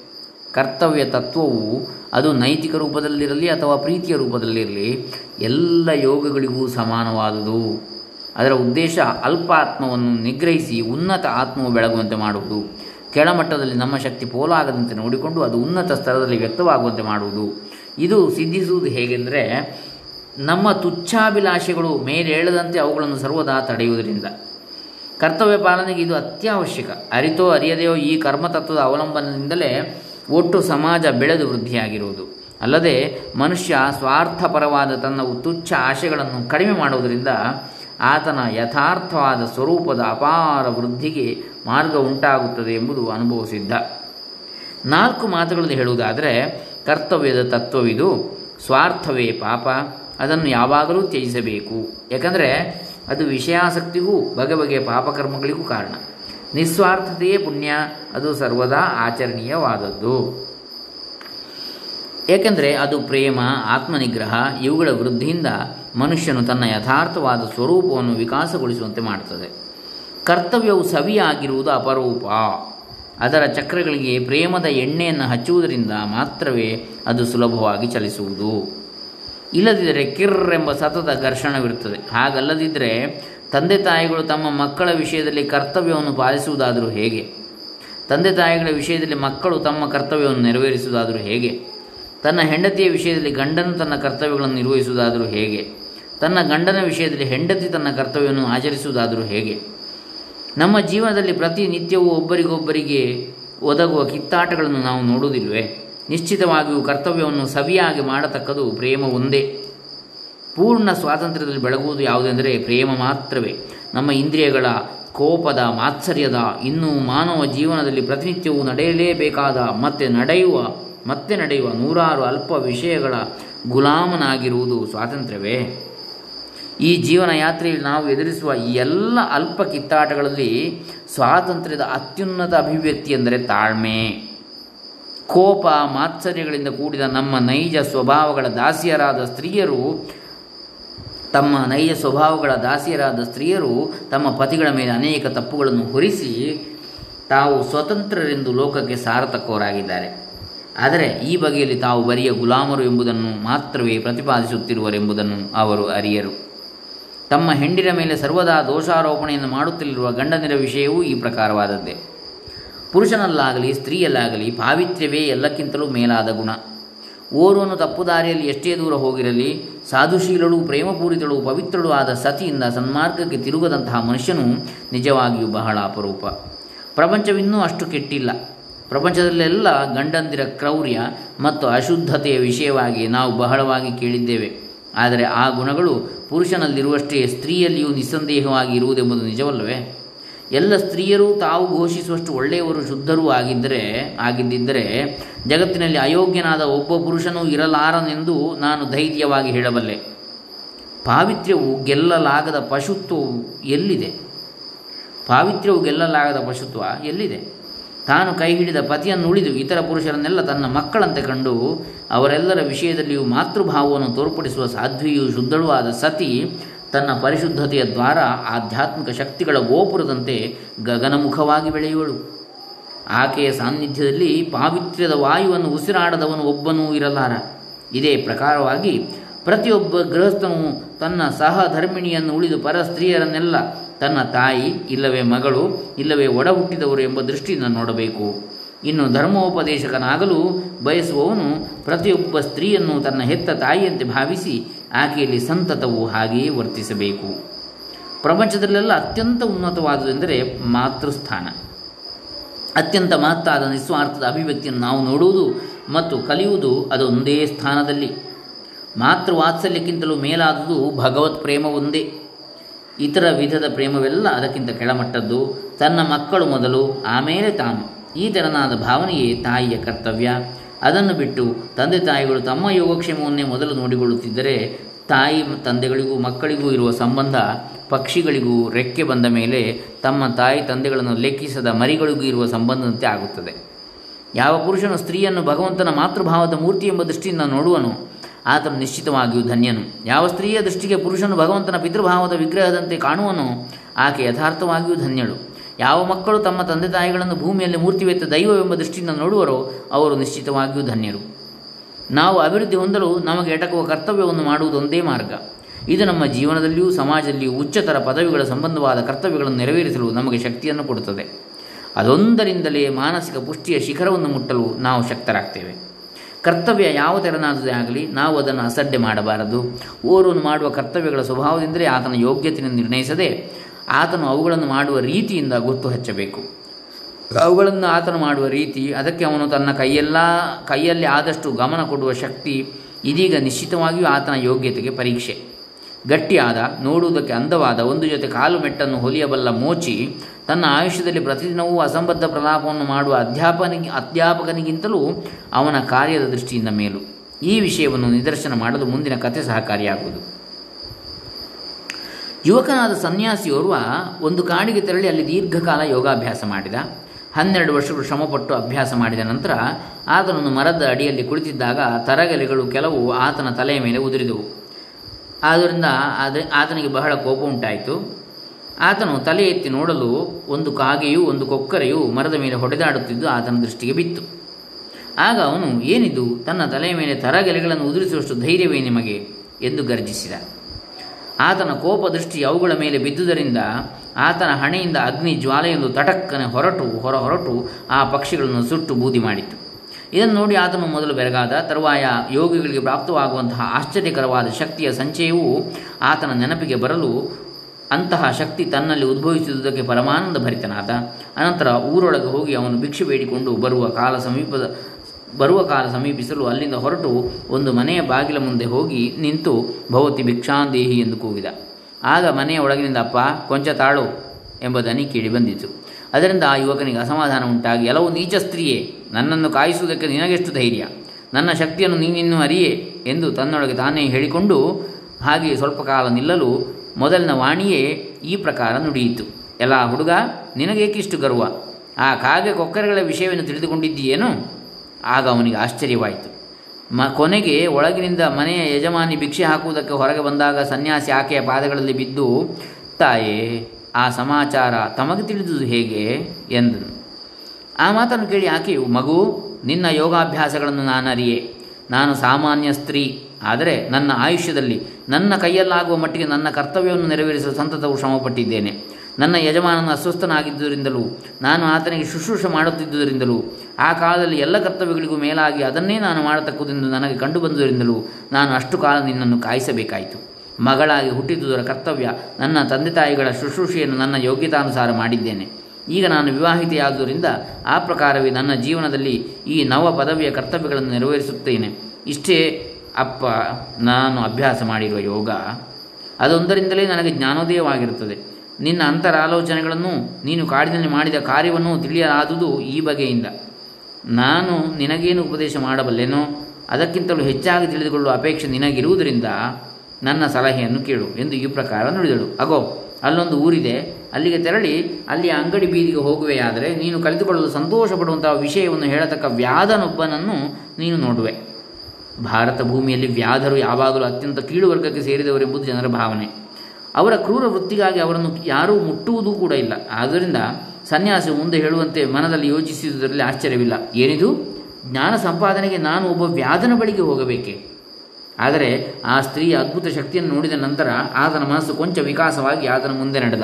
ಕರ್ತವ್ಯ ತತ್ವವು ಅದು ನೈತಿಕ ರೂಪದಲ್ಲಿರಲಿ ಅಥವಾ ಪ್ರೀತಿಯ ರೂಪದಲ್ಲಿರಲಿ, ಎಲ್ಲ ಯೋಗಗಳಿಗೂ ಸಮಾನವಾದುದು. ಅದರ ಉದ್ದೇಶ ಅಲ್ಪ ಆತ್ಮವನ್ನು ನಿಗ್ರಹಿಸಿ ಉನ್ನತ ಆತ್ಮವು ಬೆಳಗುವಂತೆ ಮಾಡುವುದು. ಕೆಳಮಟ್ಟದಲ್ಲಿ ನಮ್ಮ ಶಕ್ತಿ ಪೋಲಾಗದಂತೆ ನೋಡಿಕೊಂಡು ಅದು ಉನ್ನತ ಸ್ತರದಲ್ಲಿ ವ್ಯಕ್ತವಾಗುವಂತೆ ಮಾಡುವುದು. ಇದು ಸಿದ್ಧಿಸುವುದು ಹೇಗೆಂದರೆ, ನಮ್ಮ ತುಚ್ಛಾಭಿಲಾಷೆಗಳು ಮೇಲೇಳದಂತೆ ಅವುಗಳನ್ನು ಸರ್ವದಾ ತಡೆಯುವುದರಿಂದ. ಕರ್ತವ್ಯ ಪಾಲನೆಗೆ ಇದು ಅತ್ಯವಶ್ಯಕ. ಅರಿತೋ ಅರಿಯದೆಯೋ ಈ ಕರ್ಮತತ್ವದ ಅವಲಂಬನದಿಂದಲೇ ಒಟ್ಟು ಸಮಾಜ ಬೆಳೆದು ವೃದ್ಧಿಯಾಗಿರುವುದು. ಅಲ್ಲದೆ ಮನುಷ್ಯ ಸ್ವಾರ್ಥಪರವಾದ ತನ್ನ ತುಚ್ಛ ಆಶೆಗಳನ್ನು ಕಡಿಮೆ ಮಾಡುವುದರಿಂದ ಆತನ ಯಥಾರ್ಥವಾದ ಸ್ವರೂಪದ ಅಪಾರ ವೃದ್ಧಿಗೆ ಮಾರ್ಗ ಉಂಟಾಗುತ್ತದೆ ಎಂಬುದು ಅನುಭವ ಸಿದ್ಧ ನಾಲ್ಕು ಮಾತುಗಳಲ್ಲಿ ಹೇಳುವುದಾದರೆ, ಕರ್ತವ್ಯದ ತತ್ವವಿದು, ಸ್ವಾರ್ಥವೇ ಪಾಪ, ಅದನ್ನು ಯಾವಾಗಲೂ ತ್ಯಜಿಸಬೇಕು. ಯಾಕಂದರೆ ಅದು ವಿಷಯಾಸಕ್ತಿಗೂ ಬಗೆ ಬಗೆಯ ಪಾಪಕರ್ಮಗಳಿಗೂ ಕಾರಣ. ನಿಸ್ವಾರ್ಥತೆಯೇ ಪುಣ್ಯ, ಅದು ಸರ್ವದಾ ಆಚರಣೀಯವಾದದ್ದು. ಏಕೆಂದರೆ ಅದು ಪ್ರೇಮ, ಆತ್ಮನಿಗ್ರಹ, ಇವುಗಳ ವೃದ್ಧಿಯಿಂದ ಮನುಷ್ಯನು ತನ್ನ ಯಥಾರ್ಥವಾದ ಸ್ವರೂಪವನ್ನು ವಿಕಾಸಗೊಳಿಸುವಂತೆ ಮಾಡುತ್ತದೆ. ಕರ್ತವ್ಯವು ಸವಿಯಾಗಿರುವುದು ಅಪರೂಪ. ಅದರ ಚಕ್ರಗಳಿಗೆ ಪ್ರೇಮದ ಎಣ್ಣೆಯನ್ನು ಹಚ್ಚುವುದರಿಂದ ಮಾತ್ರವೇ ಅದು ಸುಲಭವಾಗಿ ಚಲಿಸುವುದು. ಇಲ್ಲದಿದ್ದರೆ ಕಿರ್ರ್ ಎಂಬ ಸತತ ಘರ್ಷಣವಿರುತ್ತದೆ. ಹಾಗಲ್ಲದಿದ್ದರೆ ತಂದೆ ತಾಯಿಗಳು ತಮ್ಮ ಮಕ್ಕಳ ವಿಷಯದಲ್ಲಿ ಕರ್ತವ್ಯವನ್ನು ಪಾಲಿಸುವುದಾದರೂ ಹೇಗೆ? ತಂದೆ ತಾಯಿಗಳ ವಿಷಯದಲ್ಲಿ ಮಕ್ಕಳು ತಮ್ಮ ಕರ್ತವ್ಯವನ್ನು ನೆರವೇರಿಸುವುದಾದರೂ ಹೇಗೆ? ತನ್ನ ಹೆಂಡತಿಯ ವಿಷಯದಲ್ಲಿ ಗಂಡನು ತನ್ನ ಕರ್ತವ್ಯಗಳನ್ನು ನಿರ್ವಹಿಸುವುದಾದರೂ ಹೇಗೆ? ತನ್ನ ಗಂಡನ ವಿಷಯದಲ್ಲಿ ಹೆಂಡತಿ ತನ್ನ ಕರ್ತವ್ಯವನ್ನು ಆಚರಿಸುವುದಾದರೂ ಹೇಗೆ? ನಮ್ಮ ಜೀವನದಲ್ಲಿ ಪ್ರತಿನಿತ್ಯವೂ ಒಬ್ಬರಿಗೊಬ್ಬರಿಗೆ ಒದಗುವ ಕಿತ್ತಾಟಗಳನ್ನು ನಾವು ನೋಡುವುದಿಲ್ವೇ ನಿಶ್ಚಿತವಾಗಿಯೂ ಕರ್ತವ್ಯವನ್ನು ಸವಿಯಾಗಿ ಮಾಡತಕ್ಕದು ಪ್ರೇಮ ಒಂದೇ. ಪೂರ್ಣ ಸ್ವಾತಂತ್ರ್ಯದಲ್ಲಿ ಬೆಳಗುವುದು ಯಾವುದೆಂದರೆ ಪ್ರೇಮ ಮಾತ್ರವೇ. ನಮ್ಮ ಇಂದ್ರಿಯಗಳ ಕೋಪದ, ಮಾತ್ಸರ್ಯದ, ಇನ್ನೂ ಮಾನವ ಜೀವನದಲ್ಲಿ ಪ್ರತಿನಿತ್ಯವೂ ನಡೆಯಲೇಬೇಕಾದ, ಮತ್ತೆ ನಡೆಯುವ ಮತ್ತೆ ನಡೆಯುವ ನೂರಾರು ಅಲ್ಪ ವಿಷಯಗಳ ಗುಲಾಮನಾಗಿರುವುದು ಸ್ವಾತಂತ್ರ್ಯವೇ. ಈ ಜೀವನ ಯಾತ್ರೆಯಲ್ಲಿ ನಾವು ಎದುರಿಸುವ ಎಲ್ಲ ಅಲ್ಪ ಕಿತ್ತಾಟಗಳಲ್ಲಿ ಸ್ವಾತಂತ್ರ್ಯದ ಅತ್ಯುನ್ನತ ಅಭಿವ್ಯಕ್ತಿ ಎಂದರೆ ತಾಳ್ಮೆ. ಕೋಪ, ಮಾತ್ಸರ್ಯಗಳಿಂದ ಕೂಡಿದ ನಮ್ಮ ನೈಜ ಸ್ವಭಾವಗಳ ದಾಸಿಯರಾದ ಸ್ತ್ರೀಯರು ತಮ್ಮ ನೈಜ ಸ್ವಭಾವಗಳ ದಾಸಿಯರಾದ ಸ್ತ್ರೀಯರು ತಮ್ಮ ಪತಿಗಳ ಮೇಲೆ ಅನೇಕ ತಪ್ಪುಗಳನ್ನು ಹೊರಿಸಿ ತಾವು ಸ್ವತಂತ್ರರೆಂದು ಲೋಕಕ್ಕೆ ಸಾರತಕ್ಕವರಾಗಿದ್ದಾರೆ. ಆದರೆ ಈ ಬಗೆಯಲ್ಲಿ ತಾವು ಬರಿಯ ಗುಲಾಮರು ಎಂಬುದನ್ನು ಮಾತ್ರವೇ ಪ್ರತಿಪಾದಿಸುತ್ತಿರುವರೆಂಬುದನ್ನು ಅವರು ಅರಿಯರು. ತಮ್ಮ ಹೆಂಡಿರ ಮೇಲೆ ಸರ್ವದಾ ದೋಷಾರೋಪಣೆಯನ್ನು ಮಾಡುತ್ತಲಿರುವ ಗಂಡನಿರ ವಿಷಯವೂ ಈ ಪ್ರಕಾರವಾದದ್ದೇ. ಪುರುಷನಲ್ಲಾಗಲಿ, ಸ್ತ್ರೀಯಲ್ಲಾಗಲಿ ಪಾವಿತ್ರ್ಯವೇ ಎಲ್ಲಕ್ಕಿಂತಲೂ ಮೇಲಾದ ಗುಣ. ಓರ್ವನು ತಪ್ಪು ದಾರಿಯಲ್ಲಿ ಎಷ್ಟೇ ದೂರ ಹೋಗಿರಲಿ ಸಾಧುಶೀಲಳು, ಪ್ರೇಮಪೂರಿತಳು, ಪವಿತ್ರಳು ಆದ ಸತಿಯಿಂದ ಸನ್ಮಾರ್ಗಕ್ಕೆ ತಿರುಗದಂತಹ ಮನುಷ್ಯನು ನಿಜವಾಗಿಯೂ ಬಹಳ ಅಪರೂಪ. ಪ್ರಪಂಚವಿನ್ನೂ ಅಷ್ಟು ಕೆಟ್ಟಿಲ್ಲ. ಪ್ರಪಂಚದಲ್ಲೆಲ್ಲ ಗಂಡಂದಿರ ಕ್ರೌರ್ಯ ಮತ್ತು ಅಶುದ್ಧತೆಯ ವಿಷಯವಾಗಿ ನಾವು ಬಹಳವಾಗಿ ಕೇಳಿದ್ದೇವೆ. ಆದರೆ ಆ ಗುಣಗಳು ಪುರುಷನಲ್ಲಿರುವಷ್ಟೇ ಸ್ತ್ರೀಯಲ್ಲಿಯೂ ನಿಸ್ಸಂದೇಹವಾಗಿ ಇರುವುದೆಂಬುದು ನಿಜವಲ್ಲವೇ? ಎಲ್ಲ ಸ್ತ್ರೀಯರು ತಾವು ಘೋಷಿಸುವಷ್ಟು ಒಳ್ಳೆಯವರು ಶುದ್ಧರೂ ಆಗಿದ್ದರೆ ಆಗಿದ್ದಿದ್ದರೆ ಜಗತ್ತಿನಲ್ಲಿ ಅಯೋಗ್ಯನಾದ ಒಬ್ಬ ಪುರುಷನೂ ಇರಲಾರನೆಂದು ನಾನು ಧೈರ್ಯವಾಗಿ ಹೇಳಬಲ್ಲೆ. ಪಾವಿತ್ರ್ಯವು ಗೆಲ್ಲಲಾಗದ ಪಶುತ್ವವು ಎಲ್ಲಿದೆ? ಪಾವಿತ್ರ್ಯವು ಗೆಲ್ಲಲಾಗದ ಪಶುತ್ವ ಎಲ್ಲಿದೆ? ತಾನು ಕೈ ಹಿಡಿದ ಪತಿಯನ್ನು ಉಳಿದು ಇತರ ಪುರುಷರನ್ನೆಲ್ಲ ತನ್ನ ಮಕ್ಕಳಂತೆ ಕಂಡು ಅವರೆಲ್ಲರ ವಿಷಯದಲ್ಲಿಯೂ ಮಾತೃಭಾವವನ್ನು ತೋರ್ಪಡಿಸುವ ಸಾಧ್ವಿಯೂ ಶುದ್ಧಳೂ ಸತಿ ತನ್ನ ಪರಿಶುದ್ಧತೆಯ ದ್ವಾರ ಆಧ್ಯಾತ್ಮಿಕ ಶಕ್ತಿಗಳ ಗೋಪುರದಂತೆ ಗಗನಮುಖವಾಗಿ ಬೆಳೆಯುವಳು. ಆಕೆಯ ಸಾನ್ನಿಧ್ಯದಲ್ಲಿ ಪಾವಿತ್ರ್ಯದ ವಾಯುವನ್ನು ಉಸಿರಾಡದವನು ಒಬ್ಬನೂ ಇರಲಾರ. ಇದೇ ಪ್ರಕಾರವಾಗಿ ಪ್ರತಿಯೊಬ್ಬ ಗೃಹಸ್ಥನು ತನ್ನ ಸಹಧರ್ಮಿಣಿಯನ್ನು ಉಳಿದು ಪರ ಸ್ತ್ರೀಯರನ್ನೆಲ್ಲ ತನ್ನ ತಾಯಿ, ಇಲ್ಲವೇ ಮಗಳು, ಇಲ್ಲವೇ ಒಡ ಹುಟ್ಟಿದವರು ಎಂಬ ದೃಷ್ಟಿಯಿಂದ ನೋಡಬೇಕು. ಇನ್ನು ಧರ್ಮೋಪದೇಶಕನಾಗಲು ಬಯಸುವವನು ಪ್ರತಿಯೊಬ್ಬ ಸ್ತ್ರೀಯನ್ನು ತನ್ನ ಹೆತ್ತ ತಾಯಿಯಂತೆ ಭಾವಿಸಿ ಆಕೆಯಲ್ಲಿ ಸಂತತವು ಹಾಗೆಯೇ ವರ್ತಿಸಬೇಕು. ಪ್ರಪಂಚದಲ್ಲೆಲ್ಲ ಅತ್ಯಂತ ಉನ್ನತವಾದುದೆಂದರೆ ಮಾತೃಸ್ಥಾನ. ಅತ್ಯಂತ ಮಹತ್ತಾದ ನಿಸ್ವಾರ್ಥದ ಅಭಿವ್ಯಕ್ತಿಯನ್ನು ನಾವು ನೋಡುವುದು ಮತ್ತು ಕಲಿಯುವುದು ಅದೊಂದೇ ಸ್ಥಾನದಲ್ಲಿ. ಮಾತೃ ವಾತ್ಸಲ್ಯಕ್ಕಿಂತಲೂ ಮೇಲಾದುದು ಭಗವತ್ ಪ್ರೇಮ ಒಂದೇ ಇತರ ವಿಧದ ಪ್ರೇಮವೆಲ್ಲ ಅದಕ್ಕಿಂತ ಕೆಳಮಟ್ಟದ್ದು. ತನ್ನ ಮಕ್ಕಳು ಮೊದಲು, ಆಮೇಲೆ ತಾನು. ಈ ತೆರನಾದ ಭಾವನೆಯೇ ತಾಯಿಯ ಕರ್ತವ್ಯ. ಅದನ್ನು ಬಿಟ್ಟು ತಂದೆ ತಾಯಿಗಳು ತಮ್ಮ ಯೋಗಕ್ಷೇಮವನ್ನೇ ಮೊದಲು ನೋಡಿಕೊಳ್ಳುತ್ತಿದ್ದರೆ ತಾಯಿ ತಂದೆಗಳಿಗೂ ಮಕ್ಕಳಿಗೂ ಇರುವ ಸಂಬಂಧ, ಪಕ್ಷಿಗಳಿಗೂ ರೆಕ್ಕೆ ಬಂದ ಮೇಲೆ ತಮ್ಮ ತಾಯಿ ತಂದೆಗಳನ್ನು ಲೆಕ್ಕಿಸದ ಮರಿಗಳಿಗೂ ಇರುವ ಸಂಬಂಧದಂತೆ ಆಗುತ್ತದೆ. ಯಾವ ಪುರುಷನು ಸ್ತ್ರೀಯನ್ನು ಭಗವಂತನ ಮಾತೃಭಾವದ ಮೂರ್ತಿ ಎಂಬ ದೃಷ್ಟಿಯಿಂದ ನೋಡುವನು, ಆತನು ನಿಶ್ಚಿತವಾಗಿಯೂ ಧನ್ಯನು. ಯಾವ ಸ್ತ್ರೀಯ ದೃಷ್ಟಿಗೆ ಪುರುಷನು ಭಗವಂತನ ಪಿತೃಭಾವದ ವಿಗ್ರಹದಂತೆ ಕಾಣುವನು, ಆಕೆ ಯಥಾರ್ಥವಾಗಿಯೂ ಧನ್ಯಳು. ಯಾವ ಮಕ್ಕಳು ತಮ್ಮ ತಂದೆ ತಾಯಿಗಳನ್ನು ಭೂಮಿಯಲ್ಲಿ ಮೂರ್ತಿವೆತ್ತ ದೈವವೆಂಬ ದೃಷ್ಟಿಯಿಂದ ನೋಡುವರೋ ಅವರು ನಿಶ್ಚಿತವಾಗಿಯೂ ಧನ್ಯರು. ನಾವು ಅಭಿವೃದ್ಧಿ ಹೊಂದಲು ನಮಗೆ ಎಟಕುವ ಕರ್ತವ್ಯವನ್ನು ಮಾಡುವುದೊಂದೇ ಮಾರ್ಗ. ಇದು ನಮ್ಮ ಜೀವನದಲ್ಲಿಯೂ ಸಮಾಜದಲ್ಲಿಯೂ ಉಚ್ಚತರ ಪದವಿಗಳ ಸಂಬಂಧವಾದ ಕರ್ತವ್ಯಗಳನ್ನು ನೆರವೇರಿಸಲು ನಮಗೆ ಶಕ್ತಿಯನ್ನು ಕೊಡುತ್ತದೆ. ಅದೊಂದರಿಂದಲೇ ಮಾನಸಿಕ ಪುಷ್ಟಿಯ ಶಿಖರವನ್ನು ಮುಟ್ಟಲು ನಾವು ಶಕ್ತರಾಗ್ತೇವೆ. ಕರ್ತವ್ಯ ಯಾವ ತೆರನಾದದೇ ಆಗಲಿ ನಾವು ಅದನ್ನು ಅಸಡ್ಡೆ ಮಾಡಬಾರದು. ಓರ್ವನು ಮಾಡುವ ಕರ್ತವ್ಯಗಳ ಸ್ವಭಾವದಿಂದಲೇ ಆತನ ಯೋಗ್ಯತೆಯನ್ನು ನಿರ್ಣಯಿಸದೆ ಆತನು ಅವುಗಳನ್ನು ಮಾಡುವ ರೀತಿಯಿಂದ ಗೊತ್ತು ಹಚ್ಚಬೇಕು. ಅವುಗಳನ್ನು ಆತನು ಮಾಡುವ ರೀತಿ, ಅದಕ್ಕೆ ಅವನು ತನ್ನ ಕೈಯೆಲ್ಲ, ಕೈಯಲ್ಲಿ ಆದಷ್ಟು ಗಮನ ಕೊಡುವ ಶಕ್ತಿ, ಇದೀಗ ನಿಶ್ಚಿತವಾಗಿಯೂ ಆತನ ಯೋಗ್ಯತೆಗೆ ಪರೀಕ್ಷೆ. ಗಟ್ಟಿಯಾದ, ನೋಡುವುದಕ್ಕೆ ಅಂದವಾದ, ಒಂದು ಜೊತೆ ಕಾಲು ಮೆಟ್ಟನ್ನು ಹೊಲಿಯಬಲ್ಲ ಮೋಚಿ, ತನ್ನ ಆಯುಷ್ಯದಲ್ಲಿ ಪ್ರತಿದಿನವೂ ಅಸಂಬದ್ಧ ಪ್ರಲಾಪವನ್ನು ಮಾಡುವ ಅಧ್ಯಾಪನಿಗೆ, ಅಧ್ಯಾಪಕನಿಗಿಂತಲೂ ಅವನ ಕಾರ್ಯದ ದೃಷ್ಟಿಯಿಂದ ಮೇಲು. ಈ ವಿಷಯವನ್ನು ನಿದರ್ಶನ ಮಾಡಲು ಮುಂದಿನ ಕಥೆ ಸಹಕಾರಿಯಾಗುವುದು. ಯುವಕನಾದ ಸನ್ಯಾಸಿಯೋರ್ವ ಒಂದು ಕಾಡಿಗೆ ತೆರಳಿ ಅಲ್ಲಿ ದೀರ್ಘಕಾಲ ಯೋಗಾಭ್ಯಾಸ ಮಾಡಿದ. ಹನ್ನೆರಡು ವರ್ಷಗಳು ಶ್ರಮಪಟ್ಟು ಅಭ್ಯಾಸ ಮಾಡಿದ ನಂತರ ಆತನನ್ನು ಮರದ ಅಡಿಯಲ್ಲಿ ಕುಳಿತಿದ್ದಾಗ ತರಗೆಲೆಗಳು ಕೆಲವು ಆತನ ತಲೆಯ ಮೇಲೆ ಉದುರಿದವು. ಆದ್ದರಿಂದ ಅದ ಆತನಿಗೆ ಬಹಳ ಕೋಪ ಉಂಟಾಯಿತು. ಆತನು ತಲೆ ಎತ್ತಿ ನೋಡಲು ಒಂದು ಕಾಗೆಯೂ ಒಂದು ಕೊಕ್ಕರೆಯೂ ಮರದ ಮೇಲೆ ಹೊಡೆದಾಡುತ್ತಿದ್ದು ಆತನ ದೃಷ್ಟಿಗೆ ಬಿತ್ತು. ಆಗ ಅವನು, ಏನಿದು, ತನ್ನ ತಲೆಯ ಮೇಲೆ ತರಗೆಲೆಗಳನ್ನು ಉದುರಿಸುವಷ್ಟು ಧೈರ್ಯವೇ ನಿಮಗೆ ಎಂದು ಗರ್ಜಿಸಿದ. ಆತನ ಕೋಪ ದೃಷ್ಟಿ ಅವುಗಳ ಮೇಲೆ ಬಿದ್ದುದರಿಂದ ಆತನ ಹಣೆಯಿಂದ ಅಗ್ನಿ ಜ್ವಾಲೆಯೊಂದು ತಟಕ್ಕನೆ ಹೊರಟು, ಹೊರ ಹೊರಟು ಆ ಪಕ್ಷಿಗಳನ್ನು ಸುಟ್ಟು ಬೂದಿ ಮಾಡಿತು. ಇದನ್ನು ನೋಡಿ ಆತನು ಮೊದಲು ಬೆರಗಾದ ತರುವಾಯ ಯೋಗಿಗಳಿಗೆ ಪ್ರಾಪ್ತವಾಗುವಂತಹ ಆಶ್ಚರ್ಯಕರವಾದ ಶಕ್ತಿಯ ಸಂಚಯವು ಆತನ ನೆನಪಿಗೆ ಬರಲು ಅಂತಹ ಶಕ್ತಿ ತನ್ನಲ್ಲಿ ಉದ್ಭವಿಸಿದುದಕ್ಕೆ ಪರಮಾನಂದ ಭರಿತನಾದ. ಅನಂತರ ಊರೊಳಗೆ ಹೋಗಿ ಅವನು ಭಿಕ್ಷೆ ಬೇಡಿಕೊಂಡು ಬರುವ ಕಾಲ ಸಮೀಪದ ಬರುವ ಕಾಲ ಸಮೀಪಿಸಲು ಅಲ್ಲಿಂದ ಹೊರಟು ಒಂದು ಮನೆಯ ಬಾಗಿಲ ಮುಂದೆ ಹೋಗಿ ನಿಂತು ಭವತಿ ಭಿಕ್ಷಾಂದೇಹಿ ಎಂದು ಕೂಗಿದ. ಆಗ ಮನೆಯ ಒಳಗಿನಿಂದ, ಅಪ್ಪ, ಕೊಂಚ ತಾಳು ಎಂಬ ದನಿ ಕೇಳಿ ಬಂದಿತು. ಅದರಿಂದ ಆ ಯುವಕನಿಗೆ ಅಸಮಾಧಾನ ಉಂಟಾಗಿ ಎಲ್ಲವೂ ನೀಚ ಸ್ತ್ರೀಯೇ, ನನ್ನನ್ನು ಕಾಯಿಸುವುದಕ್ಕೆ ನಿನಗೆಷ್ಟು ಧೈರ್ಯ? ನನ್ನ ಶಕ್ತಿಯನ್ನು ನೀನಿನ್ನು ಅರಿಯೇ? ಎಂದು ತನ್ನೊಳಗೆ ತಾನೇ ಹೇಳಿಕೊಂಡು ಹಾಗೆ ಸ್ವಲ್ಪ ಕಾಲ ನಿಲ್ಲಲು ಮೊದಲಿನ ವಾಣಿಯೇ ಈ ಪ್ರಕಾರ ನುಡಿಯಿತು. ಎಲ್ಲ ಹುಡುಗ, ನಿನಗೇಕಿಷ್ಟು ಗರ್ವ? ಆ ಕಾಗೆ ಕೊಕ್ಕರೆಗಳ ವಿಷಯವನ್ನು ತಿಳಿದುಕೊಂಡಿದ್ದೀಯೇನು? ಆಗ ಅವನಿಗೆ ಆಶ್ಚರ್ಯವಾಯಿತು. ಮ, ಕೊನೆಗೆ ಒಳಗಿನಿಂದ ಮನೆಯ ಯಜಮಾನಿ ಭಿಕ್ಷೆ ಹಾಕುವುದಕ್ಕೆ ಹೊರಗೆ ಬಂದಾಗ ಸನ್ಯಾಸಿ ಆಕೆಯ ಪಾದಗಳಲ್ಲಿ ಬಿದ್ದು, ತಾಯೇ, ಆ ಸಮಾಚಾರ ತಮಗೆ ತಿಳಿದುದು ಹೇಗೆ? ಎಂದನು. ಆ ಮಾತನ್ನು ಕೇಳಿ ಆಕೆಯು, ಮಗು, ನಿನ್ನ ಯೋಗಾಭ್ಯಾಸಗಳನ್ನು ನಾನು ಅರಿಯೆ ನಾನು ಸಾಮಾನ್ಯ ಸ್ತ್ರೀ, ಆದರೆ ನನ್ನ ಆಯುಷ್ಯದಲ್ಲಿ ನನ್ನ ಕೈಯಲ್ಲಾಗುವ ಮಟ್ಟಿಗೆ ನನ್ನ ಕರ್ತವ್ಯವನ್ನು ನೆರವೇರಿಸಲು ಸಂತತವು ಶ್ರಮಪಟ್ಟಿದ್ದೇನೆ. ನನ್ನ ಯಜಮಾನನು ಅಸ್ವಸ್ಥನಾಗಿದ್ದುದರಿಂದಲೂ, ನಾನು ಆತನಿಗೆ ಶುಶ್ರೂಷ ಮಾಡುತ್ತಿದ್ದುದರಿಂದಲೂ, ಆ ಕಾಲದಲ್ಲಿ ಎಲ್ಲ ಕರ್ತವ್ಯಗಳಿಗೂ ಮೇಲಾಗಿ ಅದನ್ನೇ ನಾನು ಮಾಡತಕ್ಕುದೆಂದು ನನಗೆ ಕಂಡುಬಂದುದರಿಂದಲೂ ನಾನು ಅಷ್ಟು ಕಾಲ ನಿನ್ನನ್ನು ಕಾಯಿಸಬೇಕಾಯಿತು. ಮಗಳಾಗಿ ಹುಟ್ಟಿದುದರ ಕರ್ತವ್ಯ ನನ್ನ ತಂದೆ ತಾಯಿಗಳ ಶುಶ್ರೂಷೆಯನ್ನು ನನ್ನ ಯೋಗ್ಯತಾನುಸಾರ ಮಾಡಿದ್ದೇನೆ. ಈಗ ನಾನು ವಿವಾಹಿತೆಯಾದುದರಿಂದ ಆ ಪ್ರಕಾರವೇ ನನ್ನ ಜೀವನದಲ್ಲಿ ಈ ನವ ಪದವಿಯ ಕರ್ತವ್ಯಗಳನ್ನು ನೆರವೇರಿಸುತ್ತೇನೆ. ಇಷ್ಟೇ ಅಪ್ಪ, ನಾನು ಅಭ್ಯಾಸ ಮಾಡಿರುವ ಯೋಗ ಅದೊಂದರಿಂದಲೇ ನನಗೆ ಜ್ಞಾನೋದಯವಾಗಿರುತ್ತದೆ. ನಿನ್ನ ಅಂತರಾಲೋಚನೆಗಳನ್ನು ನೀನು ಕಾಡಿನಲ್ಲಿ ಮಾಡಿದ ಕಾರ್ಯವನ್ನು ತಿಳಿಯಲಾದುದು ಈ ಬಗೆಯಿಂದ. ನಾನು ನಿನಗೇನು ಉಪದೇಶ ಮಾಡಬಲ್ಲೆನೋ? ಅದಕ್ಕಿಂತಲೂ ಹೆಚ್ಚಾಗಿ ತಿಳಿದುಕೊಳ್ಳುವ ಅಪೇಕ್ಷೆ ನಿನಗಿರುವುದರಿಂದ ನನ್ನ ಸಲಹೆಯನ್ನು ಕೇಳು ಎಂದು ಈ ಪ್ರಕಾರ ನುಡಿದಳು. ಅಗೋ, ಅಲ್ಲೊಂದು ಊರಿದೆ. ಅಲ್ಲಿಗೆ ತೆರಳಿ, ಅಲ್ಲಿಯ ಅಂಗಡಿ ಬೀದಿಗೆ ಹೋಗುವೆಯಾದರೆ ನೀನು ಕಲಿತುಕೊಳ್ಳಲು ಸಂತೋಷ ಪಡುವಂತಹ ವಿಷಯವನ್ನು ಹೇಳತಕ್ಕ ವ್ಯಾಧನೊಬ್ಬನನ್ನು ನೀನು ನೋಡುವೆ. ಭಾರತ ಭೂಮಿಯಲ್ಲಿ ವ್ಯಾಧರು ಯಾವಾಗಲೂ ಅತ್ಯಂತ ಕೀಳು ವರ್ಗಕ್ಕೆ ಸೇರಿದವರೆಂಬುದು ಜನರ ಭಾವನೆ. ಅವರ ಕ್ರೂರ ವೃತ್ತಿಗಾಗಿ ಅವರನ್ನು ಯಾರೂ ಮುಟ್ಟುವುದೂ ಕೂಡ ಇಲ್ಲ. ಆದ್ದರಿಂದ ಸನ್ಯಾಸಿ ಮುಂದೆ ಹೇಳುವಂತೆ ಮನದಲ್ಲಿ ಯೋಚಿಸಿದುದರಲ್ಲಿ ಆಶ್ಚರ್ಯವಿಲ್ಲ. ಏನಿದು? ಜ್ಞಾನ ಸಂಪಾದನೆಗೆ ನಾನು ಒಬ್ಬ ವ್ಯಾಧನ ಬಳಿಗೆ ಹೋಗಬೇಕೆ? ಆದರೆ ಆ ಸ್ತ್ರೀಯ ಅದ್ಭುತ ಶಕ್ತಿಯನ್ನು ನೋಡಿದ ನಂತರ ಆತನ ಮನಸ್ಸು ಕೊಂಚ ವಿಕಾಸವಾಗಿ ಆತನ ಮುಂದೆ ನಡೆದ.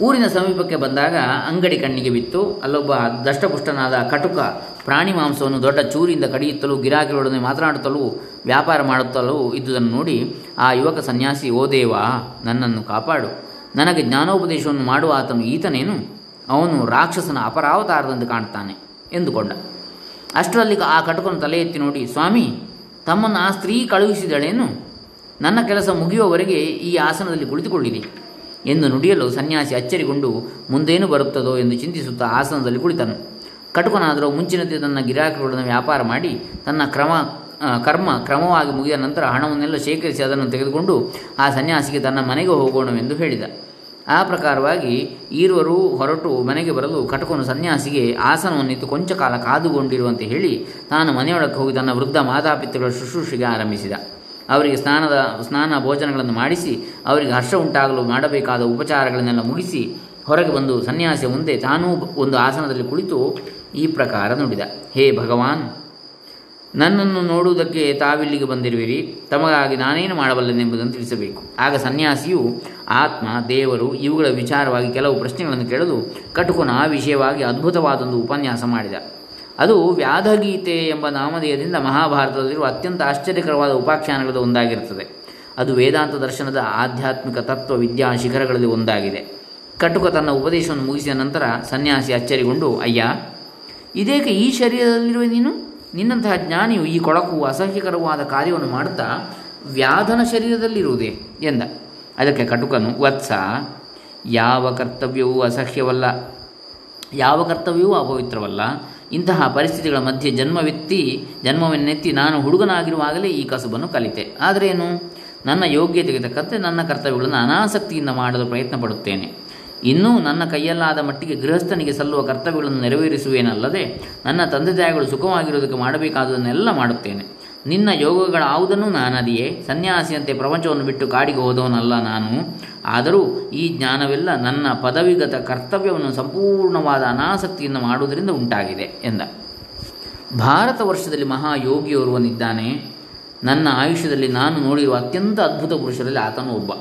ಊರಿನ ಸಮೀಪಕ್ಕೆ ಬಂದಾಗ ಅಂಗಡಿ ಕಣ್ಣಿಗೆ ಬಿತ್ತು. ಅಲ್ಲೊಬ್ಬ ದಷ್ಟಪುಷ್ಟನಾದ ಕಟುಕ ಪ್ರಾಣಿ ಮಾಂಸವನ್ನು ದೊಡ್ಡ ಚೂರಿಯಿಂದ ಕಡಿಯುತ್ತಲೂ ಗಿರಾಕಿಗಳೊಡನೆ ಮಾತನಾಡುತ್ತಲೂ ವ್ಯಾಪಾರ ಮಾಡುತ್ತಲೂ ಇದ್ದುದನ್ನು ನೋಡಿ ಆ ಯುವಕ ಸನ್ಯಾಸಿ, ಓ ದೇವ, ನನ್ನನ್ನು ಕಾಪಾಡು. ನನಗೆ ಜ್ಞಾನೋಪದೇಶವನ್ನು ಮಾಡುವ ಆತನು ಈತನೇನು? ಅವನು ರಾಕ್ಷಸನ ಅಪರಾವತಾರದಂತೆ ಕಾಣ್ತಾನೆ ಎಂದುಕೊಂಡ. ಅಷ್ಟರಲ್ಲಿ ಆ ಕಟುಕನ ತಲೆ ಎತ್ತಿ ನೋಡಿ, ಸ್ವಾಮಿ, ತಮ್ಮನ್ನು ಆ ಸ್ತ್ರೀ ಕಳುಹಿಸಿದಳೇನು? ನನ್ನ ಕೆಲಸ ಮುಗಿಯುವವರೆಗೆ ಈ ಆಸನದಲ್ಲಿ ಕುಳಿತುಕೊಳ್ಳಿರಿ, ಎಂದು ನುಡಿಯಲು ಸನ್ಯಾಸಿ ಅಚ್ಚರಿಗೊಂಡು, ಮುಂದೇನು ಬರುತ್ತದೋ? ಎಂದು ಚಿಂತಿಸುತ್ತಾ ಆಸನದಲ್ಲಿ ಕುಳಿತನು. ಕಟುಕನಾದರೂ ಮುಂಚಿನಂತೆ ತನ್ನ ಗಿರಾಕಿಗಳನ್ನು ವ್ಯಾಪಾರ ಮಾಡಿ ತನ್ನ ಕ್ರಮ ಕರ್ಮ ಕ್ರಮವಾಗಿ ಮುಗಿದ ನಂತರ ಹಣವನ್ನೆಲ್ಲ ಶೇಖರಿಸಿ ಅದನ್ನು ತೆಗೆದುಕೊಂಡು ಆ ಸನ್ಯಾಸಿಗೆ ತನ್ನ ಮನೆಗೆ ಹೋಗೋಣವೆಂದು ಹೇಳಿದ. ಆ ಪ್ರಕಾರವಾಗಿ ಈರುವರು ಹೊರಟು ಮನೆಗೆ ಬರಲು ಕಟಕನು ಸನ್ಯಾಸಿಗೆ ಆಸನವನ್ನಿತ್ತು ಕೊಂಚ ಕಾಲ ಕಾದುಕೊಂಡಿರುವಂತೆ ಹೇಳಿ ತಾನು ಮನೆಯೊಳಗೆ ಹೋಗಿ ತನ್ನ ವೃದ್ಧ ಮಾತಾಪಿತೃಗಳ ಶುಶ್ರೂಷೆಗೆ ಆರಂಭಿಸಿದ. ಅವರಿಗೆ ಸ್ನಾನದ, ಸ್ನಾನ ಭೋಜನಗಳನ್ನು ಮಾಡಿಸಿ ಅವರಿಗೆ ಹರ್ಷ ಉಂಟಾಗಲು ಮಾಡಬೇಕಾದ ಉಪಚಾರಗಳನ್ನೆಲ್ಲ ಮುಗಿಸಿ ಹೊರಗೆ ಬಂದು ಸನ್ಯಾಸಿಯ ಮುಂದೆ ತಾನೂ ಒಂದು ಆಸನದಲ್ಲಿ ಕುಳಿತು ಈ ಪ್ರಕಾರ ನುಡಿದ. ಹೇ ಭಗವಾನ್, ನನ್ನನ್ನು ನೋಡುವುದಕ್ಕೆ ತಾವಿಲ್ಲಿಗೆ ಬಂದಿರುವಿರಿ. ತಮಗಾಗಿ ನಾನೇನು ಮಾಡಬಲ್ಲೆನೆಂಬುದನ್ನು ತಿಳಿಸಬೇಕು. ಆಗ ಸನ್ಯಾಸಿಯು, ಆತ್ಮ, ದೇವರು ಇವುಗಳ ವಿಚಾರವಾಗಿ ಕೆಲವು ಪ್ರಶ್ನೆಗಳನ್ನು ಕೇಳಲು ಕಟುಕನ ಆ ವಿಷಯವಾಗಿ ಅದ್ಭುತವಾದೊಂದು ಉಪನ್ಯಾಸ ಮಾಡಿದ. ಅದು ವ್ಯಾಧಗೀತೆ ಎಂಬ ನಾಮಧೇಯದಿಂದ ಮಹಾಭಾರತದಲ್ಲಿರುವ ಅತ್ಯಂತ ಆಶ್ಚರ್ಯಕರವಾದ ಉಪಾಖ್ಯಾನಗಳಲ್ಲಿ ಒಂದಾಗಿರುತ್ತದೆ. ಅದು ವೇದಾಂತ ದರ್ಶನದ ಆಧ್ಯಾತ್ಮಿಕ ತತ್ವ ವಿದ್ಯಾ ಶಿಖರಗಳಲ್ಲಿ ಒಂದಾಗಿದೆ. ಕಟುಕ ತನ್ನ ಉಪದೇಶವನ್ನು ಮುಗಿಸಿದ ನಂತರ ಸನ್ಯಾಸಿ ಅಚ್ಚರಿಗೊಂಡು, ಅಯ್ಯ ಇದೇಕೆ ಈ ಶರೀರದಲ್ಲಿರುವ ನೀನು, ನಿನ್ನಂತಹ ಜ್ಞಾನಿಯು ಈ ಕೊಳಕು ಅಸಹ್ಯಕರವಾದ ಕಾರ್ಯವನ್ನು ಮಾಡುತ್ತಾ ವ್ಯಾಧನ ಶರೀರದಲ್ಲಿರುವುದೇ ಎಂದ. ಅದಕ್ಕೆ ಕಟುಕನು ವತ್ಸ, ಯಾವ ಕರ್ತವ್ಯವೂ ಅಸಹ್ಯವಲ್ಲ. ಯಾವ ಕರ್ತವ್ಯವೂ ಅಪವಿತ್ರವಲ್ಲ. ಇಂತಹ ಪರಿಸ್ಥಿತಿಗಳ ಮಧ್ಯೆ ಜನ್ಮವೆತ್ತಿ, ಜನ್ಮವನ್ನೆತ್ತಿ ನಾನು ಹುಡುಗನಾಗಿರುವಾಗಲೇ ಈ ಕಸುಬನ್ನು ಕಲಿತೆ. ಆದರೇನು ನನ್ನ ಯೋಗ್ಯತೆಗೆ ತಕ್ಕಂತೆ ನನ್ನ ಕರ್ತವ್ಯಗಳನ್ನು ಅನಾಸಕ್ತಿಯಿಂದ ಮಾಡಲು ಪ್ರಯತ್ನ ಪಡುತ್ತೇನೆ ಇನ್ನೂ ನನ್ನ ಕೈಯಲ್ಲಾದ ಮಟ್ಟಿಗೆ ಗೃಹಸ್ಥನಿಗೆ ಸಲ್ಲುವ ಕರ್ತವ್ಯಗಳನ್ನು ನೆರವೇರಿಸುವೇನಲ್ಲದೆ ನನ್ನ ತಂದೆ ತಾಯಿಗಳು ಸುಖವಾಗಿರುವುದಕ್ಕೆ ಮಾಡಬೇಕಾದುದನ್ನೆಲ್ಲ ಮಾಡುತ್ತೇನೆ. ನಿನ್ನ ಯೋಗಗಳಾವುದನ್ನು ನಾನದಿಯೇ. ಸನ್ಯಾಸಿಯಂತೆ ಪ್ರಪಂಚವನ್ನು ಬಿಟ್ಟು ಕಾಡಿಗೆ ಹೋದವನಲ್ಲ ನಾನು. ಆದರೂ ಈ ಜ್ಞಾನವೆಲ್ಲ ನನ್ನ ಪದವಿಗತ ಕರ್ತವ್ಯವನ್ನು ಸಂಪೂರ್ಣವಾದ ಅನಾಸಕ್ತಿಯಿಂದ ಮಾಡುವುದರಿಂದ ಉಂಟಾಗಿದೆ, ಎಂದ. ಭಾರತ ವರ್ಷದಲ್ಲಿ ಮಹಾಯೋಗಿಯೋರ್ವನಿದ್ದಾನೆ ನನ್ನ ಆಯುಷ್ಯದಲ್ಲಿ ನಾನು ನೋಡಿರುವ ಅತ್ಯಂತ ಅದ್ಭುತ ಪುರುಷರಲ್ಲಿ ಆತನು ಒಬ್ಬ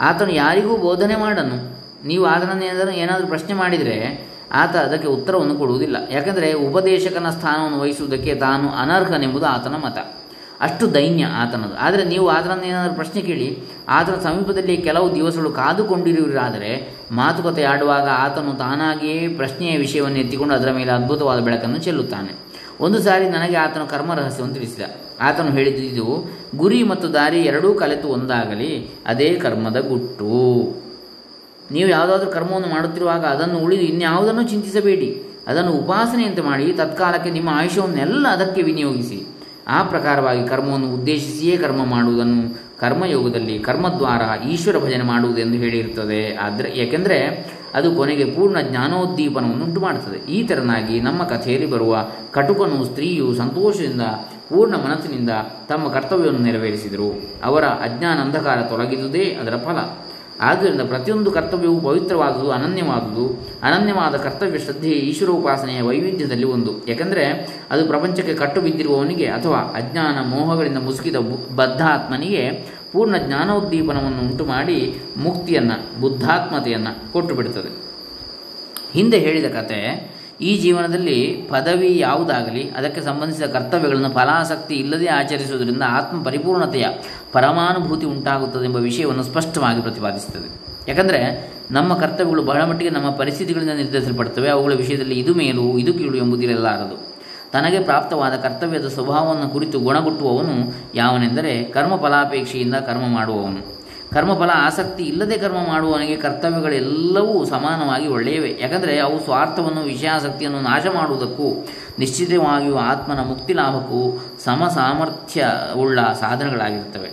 ಆತನು ಯಾರಿಗೂ ಬೋಧನೆ ಮಾಡನು. ನೀವು ಆತನನ್ನು ಏನಾದರೂ ಏನಾದರೂ ಪ್ರಶ್ನೆ ಮಾಡಿದರೆ ಆತ ಅದಕ್ಕೆ ಉತ್ತರವನ್ನು ಕೊಡುವುದಿಲ್ಲ. ಯಾಕೆಂದರೆ ಉಪದೇಶಕನ ಸ್ಥಾನವನ್ನು ವಹಿಸುವುದಕ್ಕೆ ತಾನು ಅನರ್ಹನೆಂಬುದು ಆತನ ಮತ. ಅಷ್ಟು ದೈನ್ಯ ಆತನದು. ಆದರೆ ನೀವು ಆತನನ್ನು ಏನಾದರೂ ಪ್ರಶ್ನೆ ಕೇಳಿ, ಆತನ ಸಮೀಪದಲ್ಲಿ ಕೆಲವು ದಿವಸಗಳು ಕಾದುಕೊಂಡಿರುವರಾದರೆ ಮಾತುಕತೆ ಆಡುವಾಗ ಆತನು ತಾನಾಗಿಯೇ ಪ್ರಶ್ನೆಯ ವಿಷಯವನ್ನು ಎತ್ತಿಕೊಂಡು ಅದರ ಮೇಲೆ ಅದ್ಭುತವಾದ ಬೆಳಕನ್ನು ಚೆಲ್ಲುತ್ತಾನೆ. ಒಂದು ಸಾರಿ ನನಗೆ ಆತನ ಕರ್ಮ ರಹಸ್ಯವನ್ನು ತಿಳಿಸಿದ. ಆತನು ಹೇಳಿದ್ದು ಗುರಿ ಮತ್ತು ದಾರಿ ಎರಡೂ ಕಲೆತು ಒಂದಾಗಲಿ, ಅದೇ ಕರ್ಮದ ಗುಟ್ಟು. ನೀವು ಯಾವುದಾದ್ರೂ ಕರ್ಮವನ್ನು ಮಾಡುತ್ತಿರುವಾಗ ಅದನ್ನು ಉಳಿದು ಇನ್ಯಾವುದನ್ನು ಚಿಂತಿಸಬೇಡಿ. ಅದನ್ನು ಉಪಾಸನೆಯಂತೆ ಮಾಡಿ, ತತ್ಕಾಲಕ್ಕೆ ನಿಮ್ಮ ಆಯುಷ್ಯವನ್ನೆಲ್ಲ ಅದಕ್ಕೆ ವಿನಿಯೋಗಿಸಿ. ಆ ಪ್ರಕಾರವಾಗಿ ಕರ್ಮವನ್ನು ಉದ್ದೇಶಿಸಿಯೇ ಕರ್ಮ ಮಾಡುವುದನ್ನು ಕರ್ಮಯೋಗದಲ್ಲಿ ಕರ್ಮದ್ವಾರ ಈಶ್ವರ ಭಜನೆ ಮಾಡುವುದೆಂದು ಹೇಳಿರುತ್ತದೆ. ಆದರೆ, ಏಕೆಂದರೆ ಅದು ಕೊನೆಗೆ ಪೂರ್ಣ ಜ್ಞಾನೋದ್ದೀಪನವನ್ನು ಉಂಟು ಮಾಡುತ್ತದೆ ಈ ತೆರನಾಗಿ ನಮ್ಮ ಕಥೆಯಲ್ಲಿ ಬರುವ ಕಟುಕನು ಸ್ತ್ರೀಯು ಸಂತೋಷದಿಂದ, ಪೂರ್ಣ ಮನಸ್ಸಿನಿಂದ ತಮ್ಮ ಕರ್ತವ್ಯವನ್ನು ನೆರವೇರಿಸಿದರು. ಅವರ ಅಜ್ಞಾನ ಅಂಧಕಾರ ತೊಲಗಿದುದೇ ಅದರ ಫಲ. ಆದ್ದರಿಂದ ಪ್ರತಿಯೊಂದು ಕರ್ತವ್ಯವೂ ಪವಿತ್ರವಾದುದು, ಅನನ್ಯವಾದುದು. ಅನನ್ಯವಾದ ಕರ್ತವ್ಯ ಶ್ರದ್ಧೆ ಈಶ್ವರೋಪಾಸನೆಯ ವೈವಿಧ್ಯದಲ್ಲಿ ಒಂದು. ಏಕೆಂದರೆ ಅದು ಪ್ರಪಂಚಕ್ಕೆ ಕಟ್ಟು ಬಿದ್ದಿರುವವನಿಗೆ ಅಥವಾ ಅಜ್ಞಾನ ಮೋಹಗಳಿಂದ ಮುಸುಕಿದ ಬದ್ಧಾತ್ಮನಿಗೆ ಪೂರ್ಣ ಜ್ಞಾನೋದ್ದೀಪನವನ್ನು ಉಂಟು ಮಾಡಿ ಮುಕ್ತಿಯನ್ನು, ಬುದ್ಧಾತ್ಮತೆಯನ್ನು ಕೊಟ್ಟು ಬಿಡುತ್ತದೆ ಹಿಂದೆ ಹೇಳಿದ ಕತೆ ಈ ಜೀವನದಲ್ಲಿ ಪದವಿ ಯಾವುದಾಗಲಿ, ಅದಕ್ಕೆ ಸಂಬಂಧಿಸಿದ ಕರ್ತವ್ಯಗಳನ್ನು ಫಲಾಸಕ್ತಿ ಇಲ್ಲದೆ ಆಚರಿಸುವುದರಿಂದ ಆತ್ಮ ಪರಿಪೂರ್ಣತೆಯ ಪರಮಾನುಭೂತಿ ಉಂಟಾಗುತ್ತದೆ ಎಂಬ ವಿಷಯವನ್ನು ಸ್ಪಷ್ಟವಾಗಿ ಪ್ರತಿಪಾದಿಸುತ್ತದೆ. ಯಾಕಂದರೆ ನಮ್ಮ ಕರ್ತವ್ಯಗಳು ಬಹಳ ಮಟ್ಟಿಗೆ ನಮ್ಮ ಪರಿಸ್ಥಿತಿಗಳಿಂದ ನಿರ್ಧರಿಸಲ್ಪಡ್ತವೆ, ಅವುಗಳ ವಿಷಯದಲ್ಲಿ ಇದು ಮೇಲು, ಇದು ಕೀಳು ಎಂಬುದಿರಲಾರದು ತನಗೆ ಪ್ರಾಪ್ತವಾದ ಕರ್ತವ್ಯದ ಸ್ವಭಾವವನ್ನು ಕುರಿತು ಗುಣಗುಟ್ಟುವವನು ಯಾವನೆಂದರೆ ಕರ್ಮ ಫಲಾಪೇಕ್ಷೆಯಿಂದ ಕರ್ಮ ಮಾಡುವವನು. ಕರ್ಮಫಲ, ಆಸಕ್ತಿ ಇಲ್ಲದೆ ಕರ್ಮ ಮಾಡುವವನಿಗೆ ಕರ್ತವ್ಯಗಳೆಲ್ಲವೂ ಸಮಾನವಾಗಿ ಒಳ್ಳೆಯವೇ. ಯಾಕಂದರೆ ಅವು ಸ್ವಾರ್ಥವನ್ನು, ವಿಷಯಾಸಕ್ತಿಯನ್ನು ನಾಶ ಮಾಡುವುದಕ್ಕೂ, ನಿಶ್ಚಿತವಾಗಿಯೂ ಆತ್ಮನ ಮುಕ್ತಿ ಲಾಭಕ್ಕೂ ಸಮ ಸಾಮರ್ಥ್ಯವುಳ್ಳ ಸಾಧನಗಳಾಗಿರುತ್ತವೆ.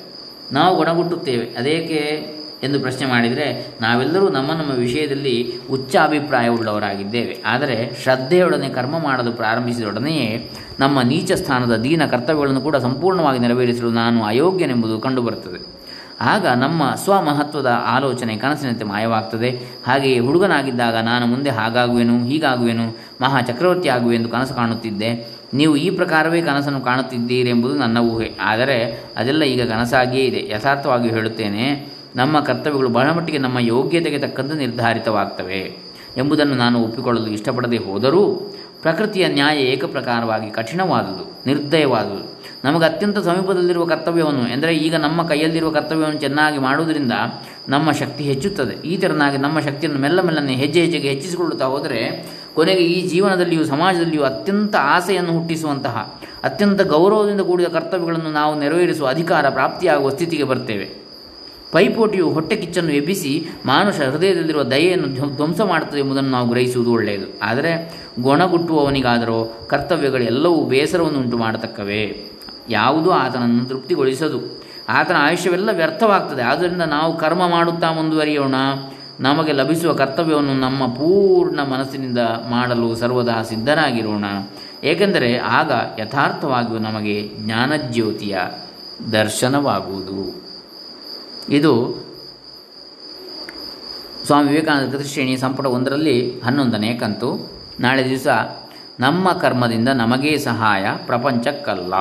ನಾವು ಗುಣಗುಟ್ಟುತ್ತೇವೆ ಅದೇಕೆ ಎಂದು ಪ್ರಶ್ನೆ ಮಾಡಿದರೆ, ನಾವೆಲ್ಲರೂ ನಮ್ಮ ನಮ್ಮ ವಿಷಯದಲ್ಲಿ ಉಚ್ಚ ಅಭಿಪ್ರಾಯವುಳ್ಳವರಾಗಿದ್ದೇವೆ ಆದರೆ ಶ್ರದ್ಧೆಯೊಡನೆ ಕರ್ಮ ಮಾಡಲು ಪ್ರಾರಂಭಿಸಿದೊಡನೆಯೇ ನಮ್ಮ ನೀಚ ಸ್ಥಾನದ ದೀನ ಕರ್ತವ್ಯಗಳನ್ನು ಕೂಡ ಸಂಪೂರ್ಣವಾಗಿ ನೆರವೇರಿಸಲು ನಾನು ಅಯೋಗ್ಯನೆಂಬುದು ಕಂಡುಬರುತ್ತದೆ. ಆಗ ನಮ್ಮ ಸ್ವಮಹತ್ವದ ಆಲೋಚನೆ ಕನಸಿನಂತೆ ಮಾಯವಾಗ್ತದೆ. ಹಾಗೆಯೇ ಹುಡುಗನಾಗಿದ್ದಾಗ ನಾನು ಮುಂದೆ ಹಾಗಾಗುವೆನು, ಹೀಗಾಗುವೆನು, ಮಹಾ ಚಕ್ರವರ್ತಿ ಆಗುವೆಂದು ಕನಸು ಕಾಣುತ್ತಿದ್ದೆ. ನೀವು ಈ ಪ್ರಕಾರವೇ ಕನಸನ್ನು ಕಾಣುತ್ತಿದ್ದೀರಿ ಎಂಬುದು ನನ್ನ ಊಹೆ. ಆದರೆ ಅದೆಲ್ಲ ಈಗ ಕನಸಾಗಿಯೇ ಇದೆ. ಯಥಾರ್ಥವಾಗಿ ಹೇಳುತ್ತೇನೆ, ನಮ್ಮ ಕರ್ತವ್ಯಗಳು ಬಹಳ ಮಟ್ಟಿಗೆ ನಮ್ಮ ಯೋಗ್ಯತೆಗೆ ತಕ್ಕಂತೆ ನಿರ್ಧಾರಿತವಾಗ್ತವೆ ಎಂಬುದನ್ನು ನಾನು ಒಪ್ಪಿಕೊಳ್ಳಲು ಇಷ್ಟಪಡದೆ ಹೋದರೂ ಪ್ರಕೃತಿಯ ನ್ಯಾಯ ಏಕಪ್ರಕಾರವಾಗಿ ಕಠಿಣವಾದುದು, ನಿರ್ದಯವಾದುದು. ನಮಗೆ ಅತ್ಯಂತ ಸಮೀಪದಲ್ಲಿರುವ ಕರ್ತವ್ಯವನ್ನು, ಎಂದರೆ ಈಗ ನಮ್ಮ ಕೈಯಲ್ಲಿರುವ ಕರ್ತವ್ಯವನ್ನು ಚೆನ್ನಾಗಿ ಮಾಡುವುದರಿಂದ ನಮ್ಮ ಶಕ್ತಿ ಹೆಚ್ಚುತ್ತದೆ. ಈ ತೆರನಾಗಿ ನಮ್ಮ ಶಕ್ತಿಯನ್ನು ಮೆಲ್ಲ ಮೆಲ್ಲನೆ ಹೆಜ್ಜೆ ಹೆಜ್ಜೆಗೆ ಹೆಚ್ಚಿಸಿಕೊಳ್ಳುತ್ತಾ ಹೋದರೆ ಕೊನೆಗೆ ಈ ಜೀವನದಲ್ಲಿಯೂ ಸಮಾಜದಲ್ಲಿಯೂ ಅತ್ಯಂತ ಆಸೆಯನ್ನು ಹುಟ್ಟಿಸುವಂತಹ, ಅತ್ಯಂತ ಗೌರವದಿಂದ ಕೂಡಿದ ಕರ್ತವ್ಯಗಳನ್ನು ನಾವು ನೆರವೇರಿಸುವ ಅಧಿಕಾರ ಪ್ರಾಪ್ತಿಯಾಗುವ ಸ್ಥಿತಿಗೆ ಬರ್ತೇವೆ. ಪೈಪೋಟಿಯು ಹೊಟ್ಟೆ ಕಿಚ್ಚನ್ನು ಎಬ್ಬಿಸಿ ಮಾನುಷ ಹೃದಯದಲ್ಲಿರುವ ದಯೆಯನ್ನು ಧ್ವ- ಧ್ವಂಸ ಮಾಡುತ್ತದೆ ಎಂಬುದನ್ನು ನಾವು ಗ್ರಹಿಸುವುದು ಒಳ್ಳೆಯದು. ಆದರೆ ಗುಣಗುಟ್ಟುವವನಿಗಾದರೂ ಕರ್ತವ್ಯಗಳು ಎಲ್ಲವೂ ಬೇಸರವನ್ನು ಉಂಟು ಮಾಡತಕ್ಕವೇ ಯಾವುದೂ ಆತನನ್ನು ತೃಪ್ತಿಗೊಳಿಸದು. ಆತನ ಆಯುಷ್ಯವೆಲ್ಲ ವ್ಯರ್ಥವಾಗ್ತದೆ. ಆದ್ದರಿಂದ ನಾವು ಕರ್ಮ ಮಾಡುತ್ತಾ ಮುಂದುವರಿಯೋಣ. ನಮಗೆ ಲಭಿಸುವ ಕರ್ತವ್ಯವನ್ನು ನಮ್ಮ ಪೂರ್ಣ ಮನಸ್ಸಿನಿಂದ ಮಾಡಲು ಸರ್ವದಾ ಸಿದ್ಧರಾಗಿರೋಣ. ಏಕೆಂದರೆ ಆಗ ಯಥಾರ್ಥವಾಗಿಯೂ ನಮಗೆ ಜ್ಞಾನಜ್ಯೋತಿಯ ದರ್ಶನವಾಗುವುದು. ಇದು ಸ್ವಾಮಿ ವಿವೇಕಾನಂದ ಕೃತಿಶ್ರೇಣಿ ಸಂಪುಟ ಒಂದರಲ್ಲಿ ಹನ್ನೊಂದನೇ ಕಂತು. ನಾಳೆ ದಿವಸ ನಮ್ಮ ಕರ್ಮದಿಂದ ನಮಗೇ ಸಹಾಯ, ಪ್ರಪಂಚಕ್ಕಲ್ಲ.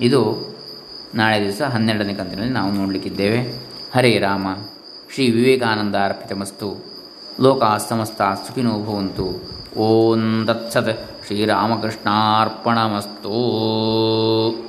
ಇದು ನಾಳೆ ದಿವಸ ಹನ್ನೆರಡನೇ ಕಂತಿನಲ್ಲಿ ನಾವು ನೋಡಲಿಕ್ಕಿದ್ದೇವೆ. ಹರೇ ರಾಮ. ಶ್ರೀ ವಿವೇಕಾನಂದ ಅರ್ಪಿತಮಸ್ತು ಲೋಕ ಸಮಸ್ತ ಸುಖಿನೋ ಭವಂತು. ಓಂ ತತ್ಸತ್. ಶ್ರೀರಾಮಕೃಷ್ಣಾರ್ಪಣಮಸ್ತು